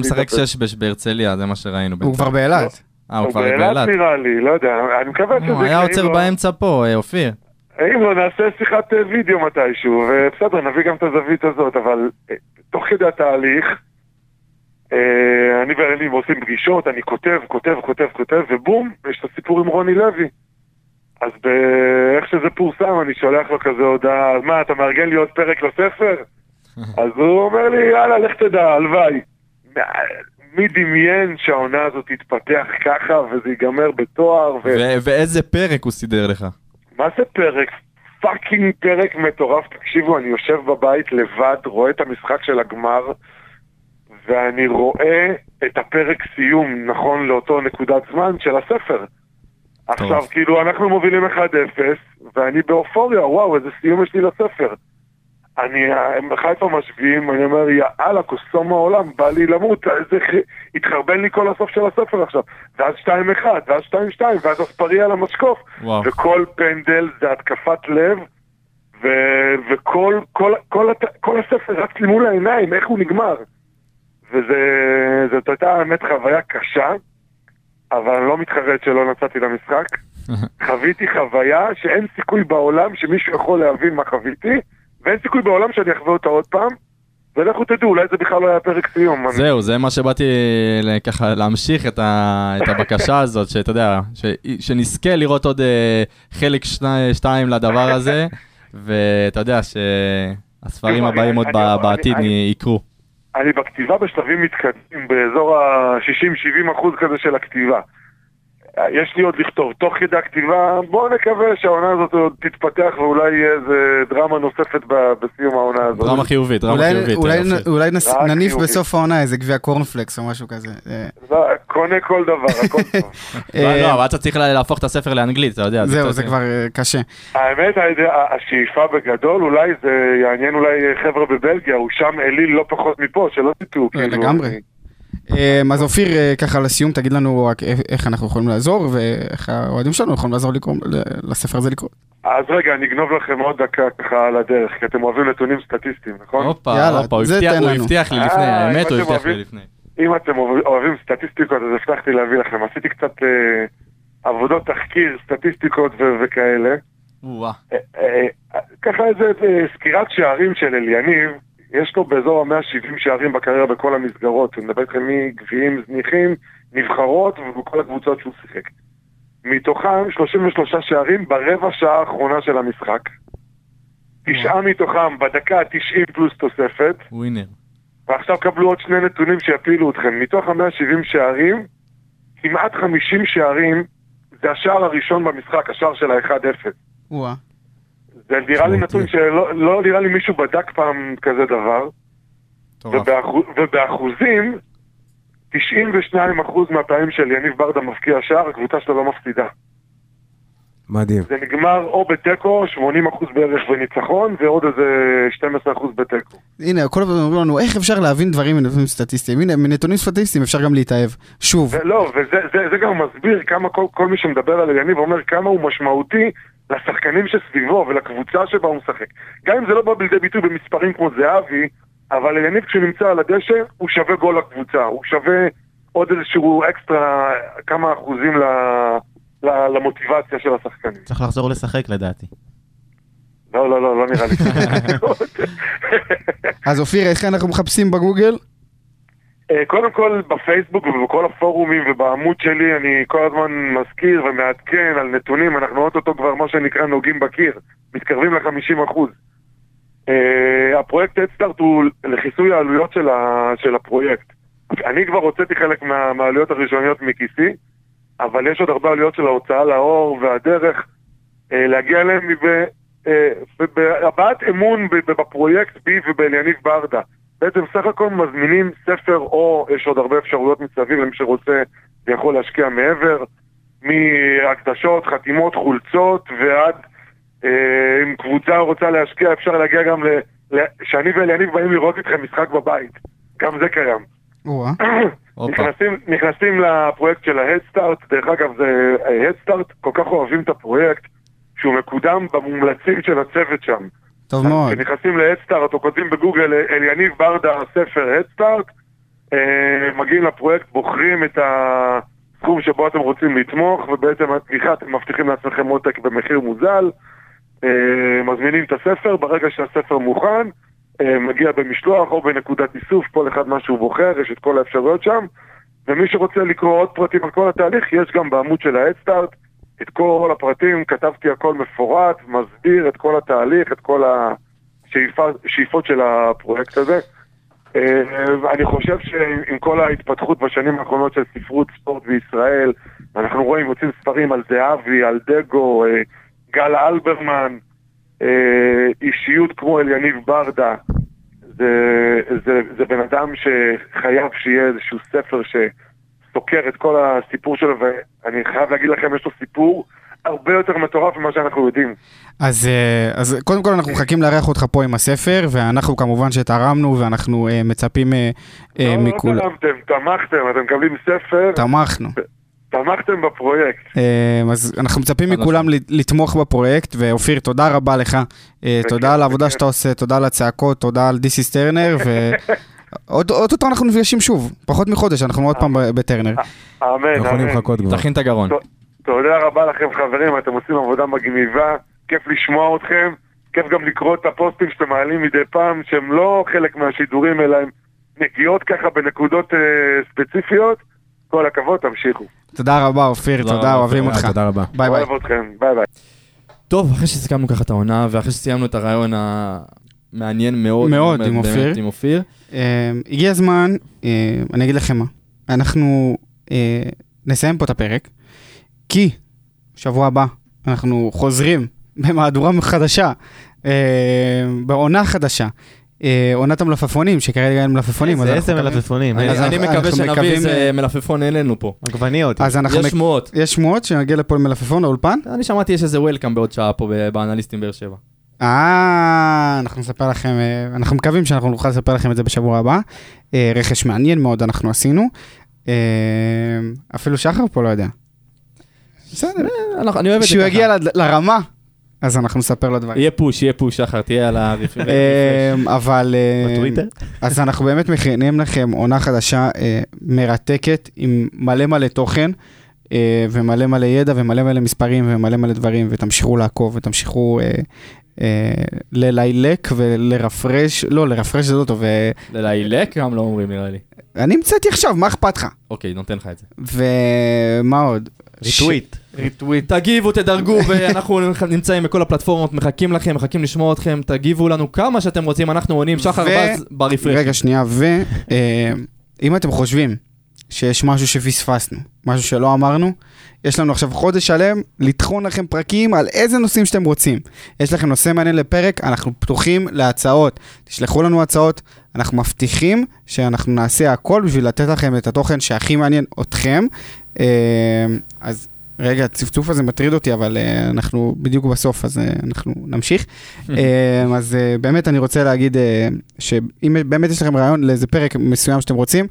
משחק. שש בש- בהרצליה, זה מה שראינו. הוא. כבר באילת. אה, הוא כבר באילת? נראה לי, לא יודע, אני מקווה שזה... הוא היה עוצר באמצע פה, אה, אופיר. אם לא נעשה שיחת אה, וידאו מתישהו, ובסדר, נביא גם את הזווית הזאת, אבל אה, תוך כדי התהליך, אני ואליניב עושים פגישות, אני כותב, כותב, כותב, כותב, ובום, יש את הסיפור עם רוני לוי. אז באיך שזה פורסם, אני שולח לו כזה הודעה, אז מה, אתה מארגן לי עוד פרק לספר? אז הוא אומר לי, יאללה, לך תדע, הלוואי. מי דמיין שהעונה הזאת תתפתח ככה וזה ייגמר בתואר? ו... ו- ואיזה פרק הוא סידר לך? מה זה פרק? fucking פרק מטורף. תקשיבו, אני יושב בבית לבד, רואה את המשחק של הגמר, ואני רואה את הפרק סיום, נכון לאותו נקודת זמן, של הספר. עכשיו, כאילו, אנחנו מובילים 1-0, ואני באופוריה, וואו, איזה סיום יש לי לספר. אני, הם חיפה משווים, אני אומר, יאללה, כוסאומו העולם, בא לי למות, איזה, התחרבן לי כל הסוף של הספר עכשיו. ואז 2-1, ואז 2-2, ואז אספריה על המשקוף. וואו. וכל פנדל זה התקפת לב, ו, וכל כל, כל, הת- כל הספר רץ לי מול העיניים, איך הוא נגמר. וזה, זאת הייתה האמת חוויה קשה, אבל אני לא מתחרט שלא נסעתי למשחק. חוויתי חוויה שאין סיכוי בעולם שמישהו יכול להבין מה חוויתי, ואין סיכוי בעולם שאני אחווה אותה עוד פעם, ולכו תדעו, אולי זה בכלל לא היה פרק סיום. זהו, זה מה שבאתי ל- ככה להמשיך את, ה, את הבקשה הזאת, שאתה יודע, ש, שנזכה לראות עוד אה, חלק שני, שתיים לדבר הזה, ואתה יודע שהספרים הבאים עוד בעתיד יקרו. אני בכתיבה בשלבים מתקדמים, באזור ה-60-70 אחוז כזה של הכתיבה. יש לי עוד לכתוב תוך כדי הכתיבה, בואו נקווה שהעונה הזאת עוד תתפתח ואולי יהיה איזה דרמה נוספת בסיום העונה הזאת. דרמה חיובית, דרמה אולי- חיובית. אולי-. אולי נס- נניף חיובי. בסוף העונה איזה גביע קורנפלקס או משהו כזה. אה, לא, קונה כל דבר, הכל טוב. לא, אה, לא, אבל אתה צריך לה- להפוך את הספר לאנגלית, אתה יודע. זהו, זה כבר אה, קשה. האמת, השאיפה בגדול, אולי זה יעניין אולי חבר'ה בבלגיה, הוא שם אליל לא פחות מפה, שלא תטעו. אה, כאילו, לגמרי. אה, אז אופיר, אה, ככה לסיום, תגיד לנו רק איך- אנחנו יכולים לעזור, ואיך האוהדים שלנו יכולים לעזור לקרוא- לספר הזה לקרוא. אז רגע, אני אגנוב לכם עוד דקה ככה על הדרך, כי אתם אוהבים נתונים סטטיסטיים, נכון? הופה, יאללה, הופה, הוא זה הבטיח- לי אה, לפני, אם האמת, הוא הבטיח לי לפני. אם אתם אוהב- אוהבים סטטיסטיקות, אז הבטחתי להביא לכם. עשיתי קצת אה, עבודות תחקיר, סטטיסטיקות וכאלה. אה, אה, ככה איזה אה, סקירת שערים של אליניב, יש לו באזור ה-170 שערים בקריירה בכל המסגרות. אני מדבר איתכם מגביעים זניחים, נבחרות ובכל הקבוצות שהוא שיחק. מתוכם 33 שערים ברבע שעה האחרונה של המשחק. תשעה מתוכם בדקה ה-90 פלוס תוספת. ווינר. ועכשיו קבלו עוד שני נתונים שיפילו אתכם. מתוך ה-170 שערים, כמעט 50 שערים זה השער הראשון במשחק, השער של ה-1-0. זה נראה לי. נתון שלא לא נראה לי מישהו בדק פעם כזה דבר. ובאחוז, ובאחוזים, 92% מהפעמים של יניב ברדה מבקיע שער, הקבוצה שלו לא מפסידה. מדהים. זה נגמר או בתיקו, 80% בערך בניצחון, ועוד איזה 12% בתיקו. הנה, כל הזמן אומרים לנו, איך אפשר להבין דברים מנתונים סטטיסטיים? הנה, מנתונים סטטיסטיים אפשר גם להתאהב. שוב, ולא, וזה זה, זה גם מסביר כמה כל, כל מי שמדבר על יניב אומר כמה הוא משמעותי לשחקנים שסביבו ולקבוצה שבה הוא משחק. גם אם זה לא בא לידי ביטוי במספרים כמו זהבי, אבל יניב כשהוא נמצא על הדשא, הוא שווה גול לקבוצה, הוא שווה עוד איזשהו אקסטרה, כמה אחוזים ל, ל, למוטיבציה של השחקנים. צריך לחזור לשחק לדעתי. לא, לא, לא, לא נראה לי. אז אופיר, איך אנחנו מחפשים בגוגל? אה, קודם כל בפייסבוק ובכל הפורומים ובעמוד שלי אני כל הזמן מזכיר ומעדכן על נתונים, אנחנו אוטוטו כבר מה שנקרא נוגעים בקיר, מתקרבים ל-50%. Uh, הפרויקט אדסטארט הוא לכיסוי העלויות של, ה, של הפרויקט. אני כבר הוצאתי חלק מה, מהעלויות הראשוניות מכיסי, אבל יש עוד הרבה עלויות של ההוצאה לאור והדרך uh, להגיע אה, בהבעת אמון בפרויקט בי ובאליניב ברדה. בעצם סך הכל מזמינים ספר או יש עוד הרבה אפשרויות מסביב למי שרוצה ויכול להשקיע מעבר, מהקדשות, חתימות, חולצות ועד אה, אם קבוצה רוצה להשקיע אפשר להגיע גם ל... שאני ואליניב באים לראות איתכם משחק בבית, גם זה קיים. נכנסים, נכנסים לפרויקט של ההדסטארט, דרך אגב זה ההדסטארט, כל כך אוהבים את הפרויקט שהוא מקודם במומלצים של הצוות שם. טוב מאוד. כשנכנסים להדסטארט או כותבים בגוגל אליניב ברדה ספר הדסטארט, אה, מגיעים לפרויקט, בוחרים את הסכום שבו אתם רוצים לתמוך, ובעצם התמיכה אתם מבטיחים לעצמכם עותק במחיר מוזל, אה, מזמינים את הספר, ברגע שהספר מוכן, אה, מגיע במשלוח או בנקודת איסוף, כל אחד מה שהוא בוחר, יש את כל האפשרויות שם. ומי שרוצה לקרוא עוד פרטים על כל התהליך, יש גם בעמוד של ה-Headstart את כל הפרטים, כתבתי הכל מפורט, מסביר את כל התהליך, את כל השאיפות של הפרויקט הזה. אה, אני חושב שעם כל ההתפתחות בשנים האחרונות של ספרות ספורט בישראל, אנחנו רואים, יוצאים ספרים על זהבי, על דגו, אה, גל אלברמן, אה, אישיות כמו אליניב ברדה. זה, זה, זה בן אדם שחייב שיהיה איזשהו ספר שסוקר את כל הסיפור שלו, ואני חייב להגיד לכם, יש לו סיפור הרבה יותר מטורף ממה שאנחנו יודעים. אז, אה, אז קודם כל אנחנו מחכים לארח אותך פה עם הספר, ואנחנו כמובן שתרמנו ואנחנו אה, מצפים אה, לא, מכול... לא תרמתם, תמכתם, אתם מקבלים ספר, תמכנו. תמכתם בפרויקט. אז אנחנו מצפים מכולם לת- לתמוך בפרויקט, ואופיר, תודה רבה לך. תודה על העבודה שאתה עושה, תודה על הצעקות, תודה על This is Turner, ואוטוטו אנחנו נפגשים שוב, פחות מחודש, אנחנו עוד פעם ב- בטרנר. אמן, יכולים אמן. לחכות כבר. תכין את הגרון. תודה רבה לכם חברים, אתם עושים עבודה מגניבה, כיף לשמוע אתכם, כיף גם לקרוא את הפוסטים שאתם מעלים מדי פעם, שהם לא חלק מהשידורים, אלא הם נגיעות ככה בנקודות אה, ספציפיות. כל הכבוד, תמשיכו. תודה רבה, אופיר, תודה אוהבים. אותך. תודה רבה. ביי ביי. אוהב אתכם, ביי ביי. טוב, אחרי שסיכמנו ככה את העונה, ואחרי שסיימנו את הריאיון המעניין מאוד, מאוד, עם אופיר. באמת, עם אופיר, אה, הגיע הזמן, אה, אני אגיד לכם מה, אנחנו אה, נסיים פה את הפרק, כי שבוע הבא אנחנו חוזרים במהדורה חדשה, אה, בעונה חדשה, אה, עונת המלפפונים, שכרגע אין מלפפונים. איזה מקווים- מלפפונים, אני מקווה שנביא איזה אה, מלפפון אלינו פה. עגבניות. אז אנחנו... יש שמועות. יש שמועות שנגיע לפה עם מלפפון לאולפן? אני שמעתי יש איזה וולקאם בעוד שעה פה ב- באנליסטים באר שבע. אה, אנחנו נספר לכם, אה, אנחנו מקווים שאנחנו נוכל לספר לכם את זה בשבוע הבא. אה, רכש מעניין מאוד אנחנו עשינו. אה, אפילו שחר פה לא יודע. בסדר, אני אוהב את זה כשהוא ככה. יגיע לד- לרמה, אז אנחנו נספר לו דברים. יהיה פוש, יהיה פוש, שחר, תהיה על. אה, אבל... אה, בטוויטר? אז אנחנו באמת מכינים לכם עונה חדשה אה, מרתקת, עם מלא מלא תוכן, ומלא מלא ידע, ומלא מלא מספרים, ומלא מלא דברים, ותמשיכו לעקוב, ותמשיכו אה, אה, ללילק ולרפרש, לא, לרפרש זה לא טוב, אה, ללילק גם לא אומרים נראה לי. אני המצאתי עכשיו, מה אכפת לך? אוקיי, נותן לך את זה. ומה עוד? ריטוויט. ריטוויט. תגיבו, תדרגו, ואנחנו נמצאים בכל הפלטפורמות, מחכים לכם, מחכים לשמוע אתכם, תגיבו לנו כמה שאתם רוצים, אנחנו עונים, שחר ו- בז ברפרש. רגע, שנייה, ואם אתם חושבים שיש משהו שפספסנו, משהו שלא אמרנו, יש לנו עכשיו חודש שלם לטחון לכם פרקים על איזה נושאים שאתם רוצים. יש לכם נושא מעניין לפרק, אנחנו פתוחים להצעות. תשלחו לנו הצעות, אנחנו מבטיחים שאנחנו נעשה הכל בשביל לתת לכם את התוכן שהכי מעניין אתכם. אה, אז רגע, הצפצוף הזה מטריד אותי, אבל אה, אנחנו בדיוק בסוף, אז אה, אנחנו נמשיך. אה, אז אה, באמת אני רוצה להגיד שאם באמת יש לכם רעיון לאיזה פרק מסוים שאתם רוצים,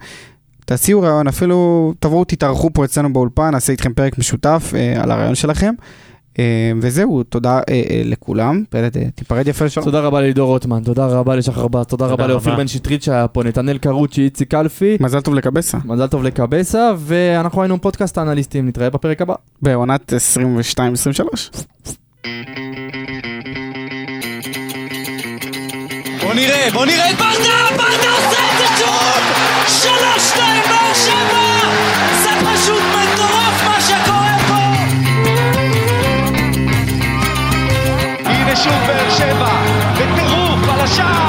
תציעו רעיון, אפילו תבואו תתארחו פה אצלנו באולפן, נעשה איתכם פרק משותף אה, על הרעיון שלכם. אה, וזהו, תודה אה, אה, לכולם. פלד, אה, תיפרד יפה לשלום. תודה רבה ללידור רוטמן, תודה רבה לשחר בז, תודה רבה תודה לאופיר רבה. בן שטרית שהיה פה, נתנאל קרוצ'י, איציק קלפי, מזל טוב לקבסה. מזל טוב לקבסה, ואנחנו היינו פודקאסט האנליסטים, נתראה בפרק הבא. בעונת 22-23. בוא נראה, בוא נראה את ברדה, ברדה עושה את זה שוב! שלוש, שתיים, שבע! זה פשוט מטורף מה שקורה פה! הנה שוב באר שבע, בטירוף על השער!